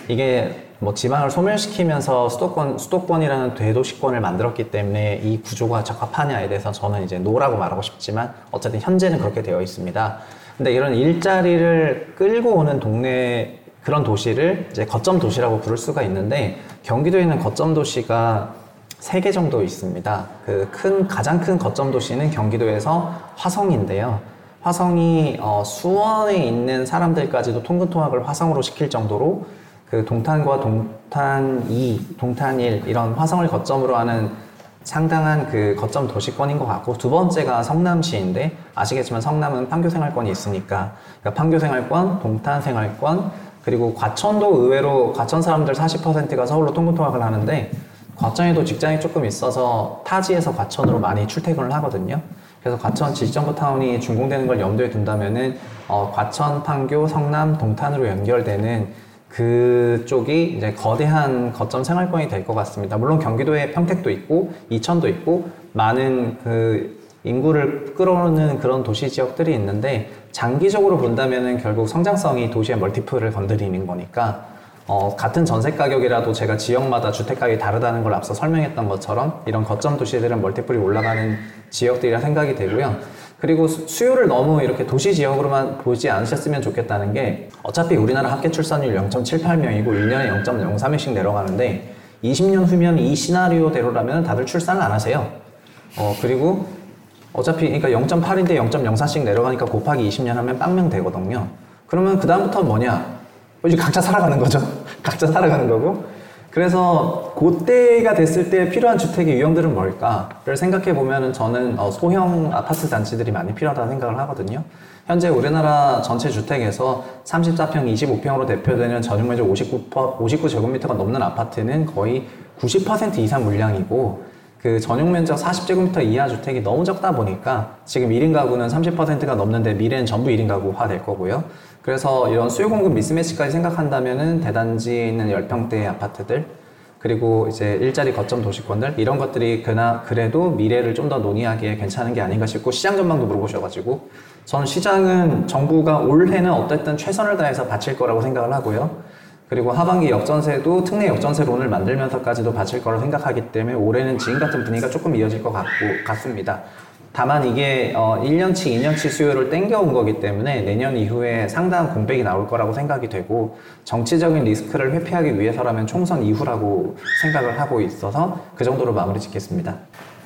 이게 뭐 지방을 소멸시키면서 수도권 수도권이라는 대도시권을 만들었기 때문에 이 구조가 적합하냐에 대해서 저는 이제 no라고 말하고 싶지만 어쨌든 현재는 그렇게 되어 있습니다. 근데 이런 일자리를 끌고 오는 동네 그런 도시를 이제 거점 도시라고 부를 수가 있는데 경기도에 있는 거점 도시가 세 개 정도 있습니다. 그 큰 가장 큰 거점 도시는 경기도에서 화성인데요. 화성이 어, 수원에 있는 사람들까지도 통근통학을 화성으로 시킬 정도로 그 동탄과 동탄 2, 동탄 1 이런 화성을 거점으로 하는 상당한 그 거점 도시권인 것 같고 두 번째가 성남시인데 아시겠지만 성남은 판교 생활권이 있으니까 그러니까 판교 생활권, 동탄 생활권 그리고 과천도 의외로 과천 사람들 40%가 서울로 통근통학을 하는데 과천에도 직장이 조금 있어서 타지에서 과천으로 많이 출퇴근을 하거든요. 그래서 과천 지정부 타운이 준공되는 걸 염두에 둔다면은 어, 과천, 판교, 성남, 동탄으로 연결되는 그쪽이 이제 거대한 거점 생활권이 될 것 같습니다. 물론 경기도에 평택도 있고 이천도 있고 많은 그 인구를 끌어오는 그런 도시 지역들이 있는데 장기적으로 본다면은 결국 성장성이 도시의 멀티플을 건드리는 거니까 어, 같은 전세 가격이라도 제가 지역마다 주택 가격이 다르다는 걸 앞서 설명했던 것처럼 이런 거점 도시들은 멀티플이 올라가는 지역들이라 생각이 되고요. 그리고 수- 수요를 너무 이렇게 도시 지역으로만 보지 않으셨으면 좋겠다는 게 어차피 우리나라 합계 출산율 0.78명이고 1년에 0.03명씩 내려가는데 20년 후면 이 시나리오대로라면 다들 출산을 안 하세요. 어, 그리고 어차피 그러니까 0.8인데 0.04씩 내려가니까 곱하기 20년 하면 빵명 되거든요. 그러면 그다음부터 뭐냐? 이제 각자 살아가는 거죠. 각자 살아가는 거고. 그래서 그때가 됐을 때 필요한 주택의 유형들은 뭘까를 생각해 보면은 저는 어, 소형 아파트 단지들이 많이 필요하다고 생각을 하거든요. 현재 우리나라 전체 주택에서 34평, 25평으로 대표되는 전용 면적 59, 59제곱미터가 넘는 아파트는 거의 90% 이상 물량이고 그 전용 면적 40제곱미터 이하 주택이 너무 적다 보니까 지금 1인 가구는 30%가 넘는데 미래는 전부 1인 가구화 될 거고요. 그래서 이런 수요 공급 미스매치까지 생각한다면은 대단지에 있는 10평대 아파트들 그리고 이제 일자리 거점 도시권들 이런 것들이 그나 그래도 미래를 좀 더 논의하기에 괜찮은 게 아닌가 싶고 시장 전망도 물어보셔가지고 저는 시장은 정부가 올해는 어쨌든 최선을 다해서 바칠 거라고 생각을 하고요. 그리고 하반기 역전세도 특례 역전세론을 만들면서까지도 바칠 거라고 생각하기 때문에 올해는 지금 같은 분위기가 조금 이어질 것 같고, 같습니다. 다만 이게 어, 1년치, 2년치 수요를 땡겨온 거기 때문에 내년 이후에 상당한 공백이 나올 거라고 생각이 되고 정치적인 리스크를 회피하기 위해서라면 총선 이후라고 생각을 하고 있어서 그 정도로 마무리 짓겠습니다.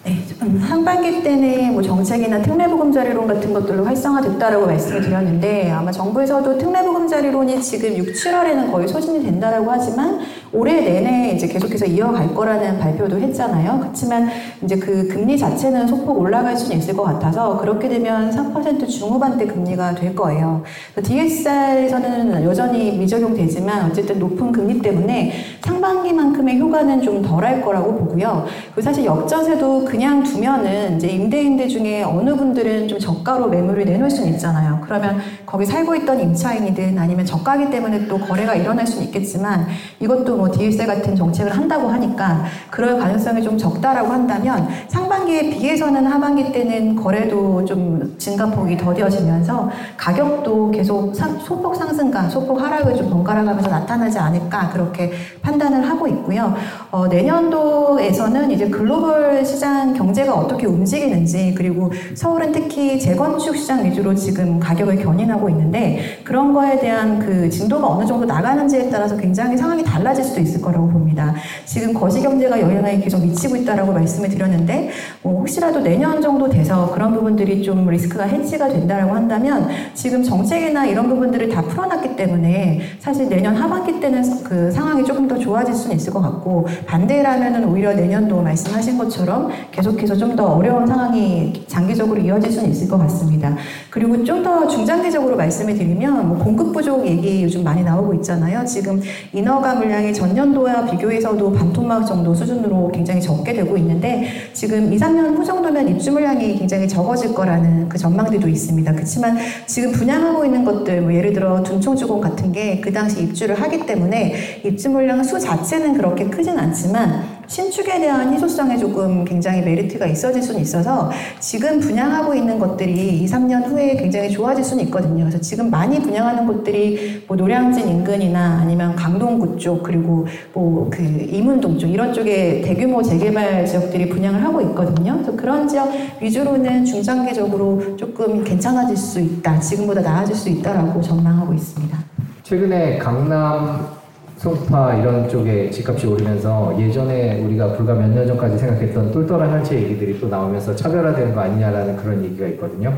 네, 좀 상반기 때는 뭐 정책이나 특례보금자리론 같은 것들로 활성화됐다라고 말씀을 드렸는데 아마 정부에서도 특례보금자리론이 지금 6, 7월에는 거의 소진이 된다라고 하지만 올해 내내 이제 계속해서 이어갈 거라는 발표도 했잖아요. 그렇지만 이제 그 금리 자체는 소폭 올라갈 수는 있을 것 같아서 그렇게 되면 3% 중후반대 금리가 될 거예요. DSR에서는 여전히 미적용되지만 어쨌든 높은 금리 때문에 상반기만큼의 효과는 좀 덜할 거라고 보고요. 그리고 사실 역전세도 그냥 두면은 이제 임대인들 중에 어느 분들은 좀 저가로 매물을 내놓을 수는 있잖아요. 그러면 거기 살고 있던 임차인이든 아니면 저가기 때문에 또 거래가 일어날 수는 있겠지만 이것도 뭐 DSR 같은 정책을 한다고 하니까 그럴 가능성이 좀 적다라고 한다면 상반기에 비해서는 하반기 때는 거래도 좀 증가폭이 더뎌지면서 가격도 계속 상- 소폭 상승과 소폭 하락을 좀 번갈아가면서 나타나지 않을까 그렇게 판단을 하고 있고요. 어, 내년도에서는 이제 글로벌 시장 경제가 어떻게 움직이는지 그리고 서울은 특히 재건축 시장 위주로 지금 가격을 견인하고 있는데 그런 거에 대한 그 진도가 어느 정도 나가는지에 따라서 굉장히 상황이 달라질 수도 있을 거라고 봅니다. 지금 거시 경제가 영향을 계속 미치고 있다라고 말씀을 드렸는데 뭐 혹시라도 내년 정도 돼서 그런 부분들이 좀 리스크가 해지가 된다라고 한다면 지금 정책이나 이런 부분들을 다 풀어놨기 때문에 사실 내년 하반기 때는 그 상황이 조금 더 좋아질 수는 있을 것 같고 반대라면은 오히려 내년도 말씀하신 것처럼 계속해서 좀 더 어려운 상황이 장기적으로 이어질 수는 있을 것 같습니다. 그리고 좀 더 중장기적으로 말씀을 드리면 뭐 공급 부족 얘기 요즘 많이 나오고 있잖아요. 지금 인허가 물량이 전년도와 비교해서도 반토막 정도 수준으로 굉장히 적게 되고 있는데 지금 2, 3년 후 정도면 입주 물량이 굉장히 적어질 거라는 그 전망들도 있습니다. 그렇지만 지금 분양하고 있는 것들 뭐 예를 들어 둔총주공 같은 게 그 당시 입주를 하기 때문에 입주 물량 수 자체는 그렇게 크진 않지만 신축에 대한 희소성에 조금 굉장히 메리트가 있어질 수는 있어서 지금 분양하고 있는 것들이 2, 3년 후에 굉장히 좋아질 수는 있거든요. 그래서 지금 많이 분양하는 곳들이 뭐 노량진 인근이나 아니면 강동구 쪽 그리고 뭐 그 이문동 쪽 이런 쪽에 대규모 재개발 지역들이 분양을 하고 있거든요. 그래서 그런 지역 위주로는 중장기적으로 조금 괜찮아질 수 있다. 지금보다 나아질 수 있다라고 전망하고 있습니다. 최근에 강남 송파 이런 쪽에 집값이 오르면서 예전에 우리가 불과 몇 년 전까지 생각했던 똘똘한 혈체 얘기들이 또 나오면서 차별화되는 거 아니냐라는 그런 얘기가 있거든요.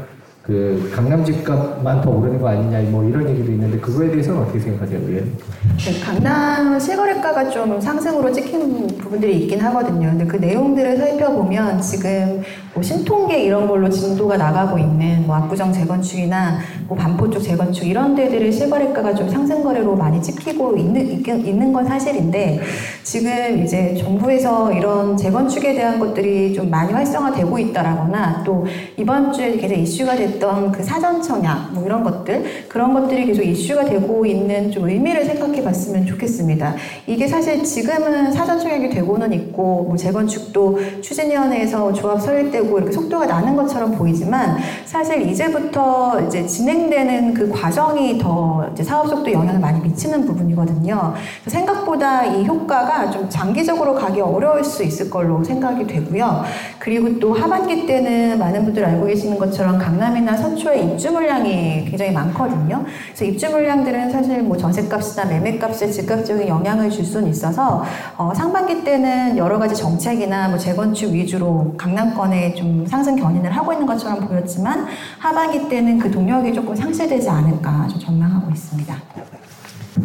그 강남 집값만 더 오르는 거 아니냐 뭐 이런 얘기도 있는데 그거에 대해서는 어떻게 생각하세요, 의원? 네, 강남 실거래가가 좀 상승으로 찍힌 부분들이 있긴 하거든요. 근데 그 내용들을 살펴보면 지금 뭐 신통계 이런 걸로 진도가 나가고 있는 뭐 압구정 재건축이나 뭐 반포 쪽 재건축 이런 데들의 실거래가가 좀 상승 거래로 많이 찍히고 있는 있는 건 사실인데 지금 이제 정부에서 이런 재건축에 대한 것들이 좀 많이 활성화되고 있다라거나 또 이번 주에 계속 이슈가 됐던 그 사전 청약 뭐 이런 것들 그런 것들이 계속 이슈가 되고 있는 좀 의미를 생각해 봤으면 좋겠습니다. 이게 사실 지금은 사전 청약이 되고는 있고 뭐 재건축도 추진위원회에서 조합 설립되고 이렇게 속도가 나는 것처럼 보이지만 사실 이제부터 이제 진행되는 그 과정이 더 이제 사업 속도 영향을 많이 미치는 부분이거든요. 생각보다 이 효과가 좀 장기적으로 가기 어려울 수 있을 걸로 생각이 되고요. 그리고 또 하반기 때는 많은 분들 알고 계시는 것처럼 강남 이나 서초에 입주 물량이 굉장히 많거든요. 그래서 입주 물량들은 사실 뭐 전세값이나 매매값에 즉각적인 영향을 줄 수는 있어서 어, 상반기 때는 여러 가지 정책이나 뭐 재건축 위주로 강남권에 좀 상승 견인을 하고 있는 것처럼 보였지만 하반기 때는 그 동력이 조금 상실되지 않을까 좀 전망하고 있습니다.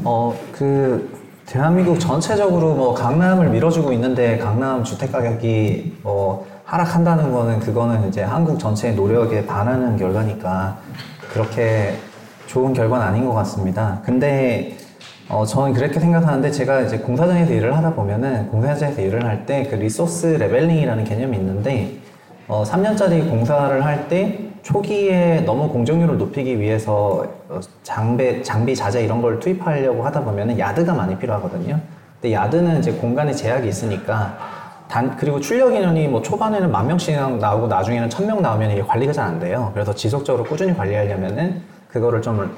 어, 그, 대한민국 전체적으로 뭐 강남을 밀어주고 있는데 강남 주택 가격이 뭐 하락한다는 거는 그거는 이제 한국 전체의 노력에 반하는 결과니까 그렇게 좋은 결과는 아닌 것 같습니다. 근데 어, 저는 그렇게 생각하는데 제가 이제 공사장에서 일을 하다 보면은 공사장에서 일을 할 때 그 resource leveling이라는 개념이 있는데 어, 3년짜리 공사를 할 때 초기에 너무 공정률을 높이기 위해서 어, 장비, 장비 자재 이런 걸 투입하려고 하다 보면은 야드가 많이 필요하거든요. 근데 야드는 이제 공간에 제약이 있으니까 단 그리고 출력 인원이 뭐 초반에는 만 명씩 나오고 나중에는 천 명 나오면 이게 관리가 잘 안 돼요. 그래서 지속적으로 꾸준히 관리하려면은 그거를 좀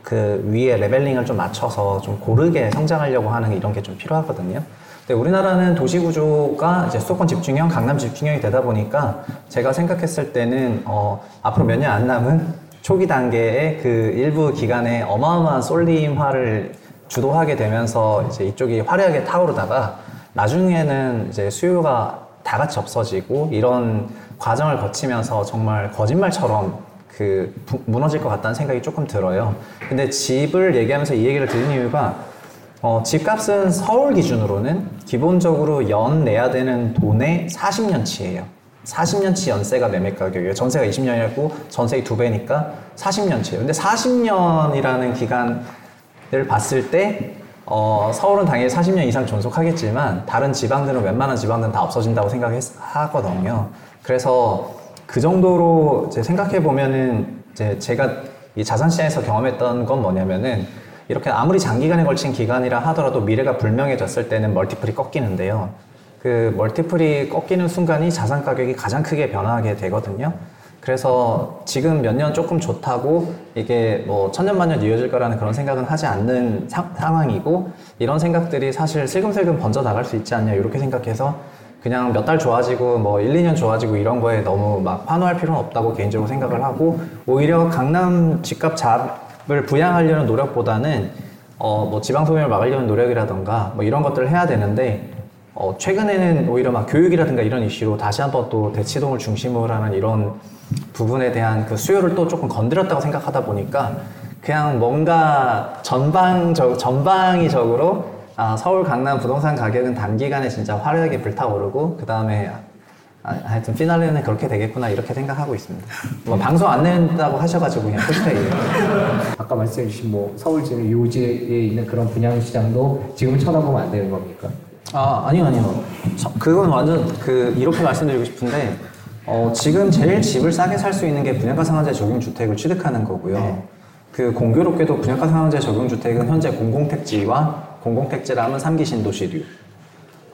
그 위에 레벨링을 좀 맞춰서 좀 고르게 성장하려고 하는 이런 게 좀 필요하거든요. 근데 우리나라는 도시 구조가 이제 수도권 집중형, 강남 집중형이 되다 보니까 제가 생각했을 때는 어, 앞으로 몇 년 안 남은 초기 단계의 그 일부 기간에 어마어마한 쏠림화를 주도하게 되면서 이제 이쪽이 화려하게 타오르다가 나중에는 이제 수요가 다 같이 없어지고 이런 과정을 거치면서 정말 거짓말처럼 그 부- 무너질 것 같다는 생각이 조금 들어요. 근데 집을 얘기하면서 이 얘기를 드린 이유가 어, 집값은 서울 기준으로는 기본적으로 연 내야 되는 돈의 40년치예요. 40년치 연세가 매매 가격이에요. 전세가 20년이었고 전세의 두 배니까 40년치예요. 근데 40년이라는 기간을 봤을 때 어, 서울은 당연히 40년 이상 존속하겠지만 다른 지방들은 웬만한 지방들은 다 없어진다고 생각하거든요. 그래서 그 정도로 생각해 보면은 이제 제가 이 자산 시장에서 경험했던 건 뭐냐면은 이렇게 아무리 장기간에 걸친 기간이라 하더라도 미래가 불명해졌을 때는 멀티플이 꺾이는데요. 그 멀티플이 꺾이는 순간이 자산 가격이 가장 크게 변화하게 되거든요. 그래서 지금 몇 년 조금 좋다고 이게 뭐 천년만년 이어질 거라는 그런 생각은 하지 않는 사- 상황이고 이런 생각들이 사실 슬금슬금 번져 나갈 수 있지 않냐 이렇게 생각해서 그냥 몇 달 좋아지고 뭐 1, 2년 좋아지고 이런 거에 너무 막 환호할 필요는 없다고 개인적으로 생각을 하고 오히려 강남 집값 잡을 부양하려는 노력보다는 어 뭐 지방 소멸을 막으려는 노력이라던가 뭐 이런 것들을 해야 되는데 어 최근에는 오히려 막 교육이라든가 이런 이슈로 다시 한번 또 대치동을 중심으로 하는 이런 부분에 대한 그 수요를 또 조금 건드렸다고 생각하다 보니까 그냥 뭔가 전방적 전방위적으로 아, 서울 강남 부동산 가격은 단기간에 진짜 화려하게 불타오르고 그 다음에 아, 하여튼 피날레는 그렇게 되겠구나 이렇게 생각하고 있습니다. 뭐 방송 안 낸다고 하셔가지고 그냥 솔직하게 아까 말씀해주신 뭐 서울 지금 요지에 있는 그런 분양 시장도 지금 쳐다보면 안 되는 겁니까? 아 아니요 아니요 저- 그건 완전 그 이렇게 말씀드리고 싶은데 어, 지금 제일 집을 싸게 살 수 있는 게 분양가 상한제 적용 주택을 취득하는 거고요. 그 공교롭게도 분양가 상한제 적용 주택은 현재 공공택지와 공공택지라면 3기 신도시류.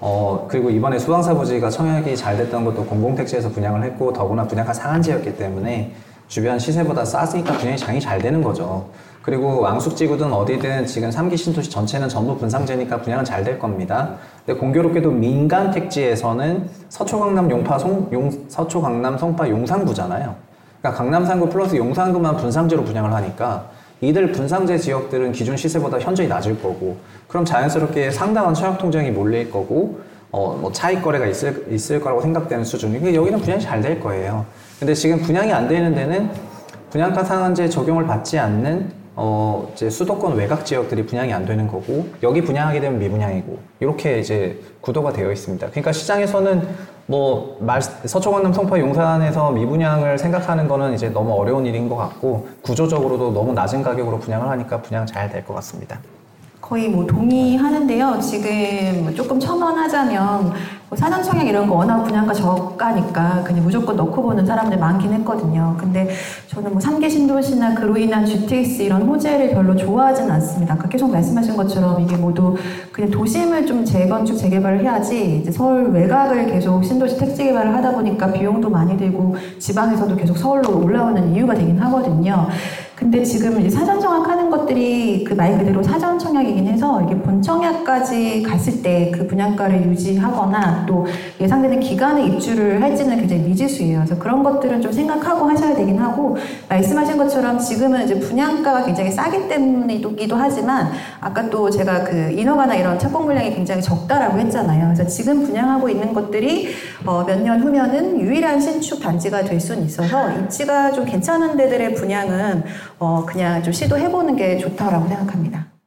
어 그리고 이번에 수강사부지가 청약이 잘 됐던 것도 공공택지에서 분양을 했고 더구나 분양가 상한제였기 때문에 주변 시세보다 싸으니까 분양이 장이 잘 되는 거죠. 그리고 왕숙지구든 어디든 지금 3기 신도시 전체는 전부 분상제니까 분양은 잘 될 겁니다. 근데 공교롭게도 민간 택지에서는 서초 강남 용파 송, 용, 서초 강남 송파 용산구잖아요. 그러니까 강남 상구 플러스 용산구만 분상제로 분양을 하니까 이들 분상제 지역들은 기준 시세보다 현저히 낮을 거고 그럼 자연스럽게 상당한 청약 통장이 몰릴 거고 어, 뭐 차익 거래가 있을, 있을 거라고 생각되는 수준이 그 여기는 분양이 잘 될 거예요. 근데 지금 분양이 안 되는 데는 분양가 상한제 적용을 받지 않는 어, 이제 수도권 외곽 지역들이 분양이 안 되는 거고 여기 분양하게 되면 미분양이고 이렇게 이제 구도가 되어 있습니다. 그러니까 시장에서는 뭐 말, 서초 강남 송파 용산에서 미분양을 생각하는 거는 이제 너무 어려운 일인 것 같고 구조적으로도 너무 낮은 가격으로 분양을 하니까 분양 잘 될 것 같습니다. 거의 뭐 동의하는데요. 지금 뭐 조금 첨언하자면 뭐 사전 청약 이런 거 워낙 분양가 저가니까 그냥 무조건 넣고 보는 사람들 많긴 했거든요. 근데 저는 뭐 3개 신도시나 그로 인한 GTX 이런 호재를 별로 좋아하진 않습니다. 아까 계속 말씀하신 것처럼 이게 모두 그냥 도심을 좀 재건축 재개발을 해야지 이제 서울 외곽을 계속 신도시 택지 개발을 하다 보니까 비용도 많이 들고 지방에서도 계속 서울로 올라오는 이유가 되긴 하거든요. 근데 지금 이제 사전 청약하는 것들이 그 말 그대로 사전 청약이긴 해서 이게 본 청약까지 갔을 때 그 분양가를 유지하거나 또 예상되는 기간에 입주를 할지는 굉장히 미지수예요. 그래서 그런 것들은 좀 생각하고 하셔야 되긴 하고 말씀하신 것처럼 지금은 이제 분양가가 굉장히 싸기 때문이기도 하지만 아까 또 제가 그 인허가나 이런 착공 물량이 굉장히 적다라고 했잖아요. 그래서 지금 분양하고 있는 것들이 어, 몇 년 후면은 유일한 신축 단지가 될 수는 있어서 입지가 좀 괜찮은 데들의 분양은 어, 그냥 좀 시도해보는 게 좋다라고 생각합니다.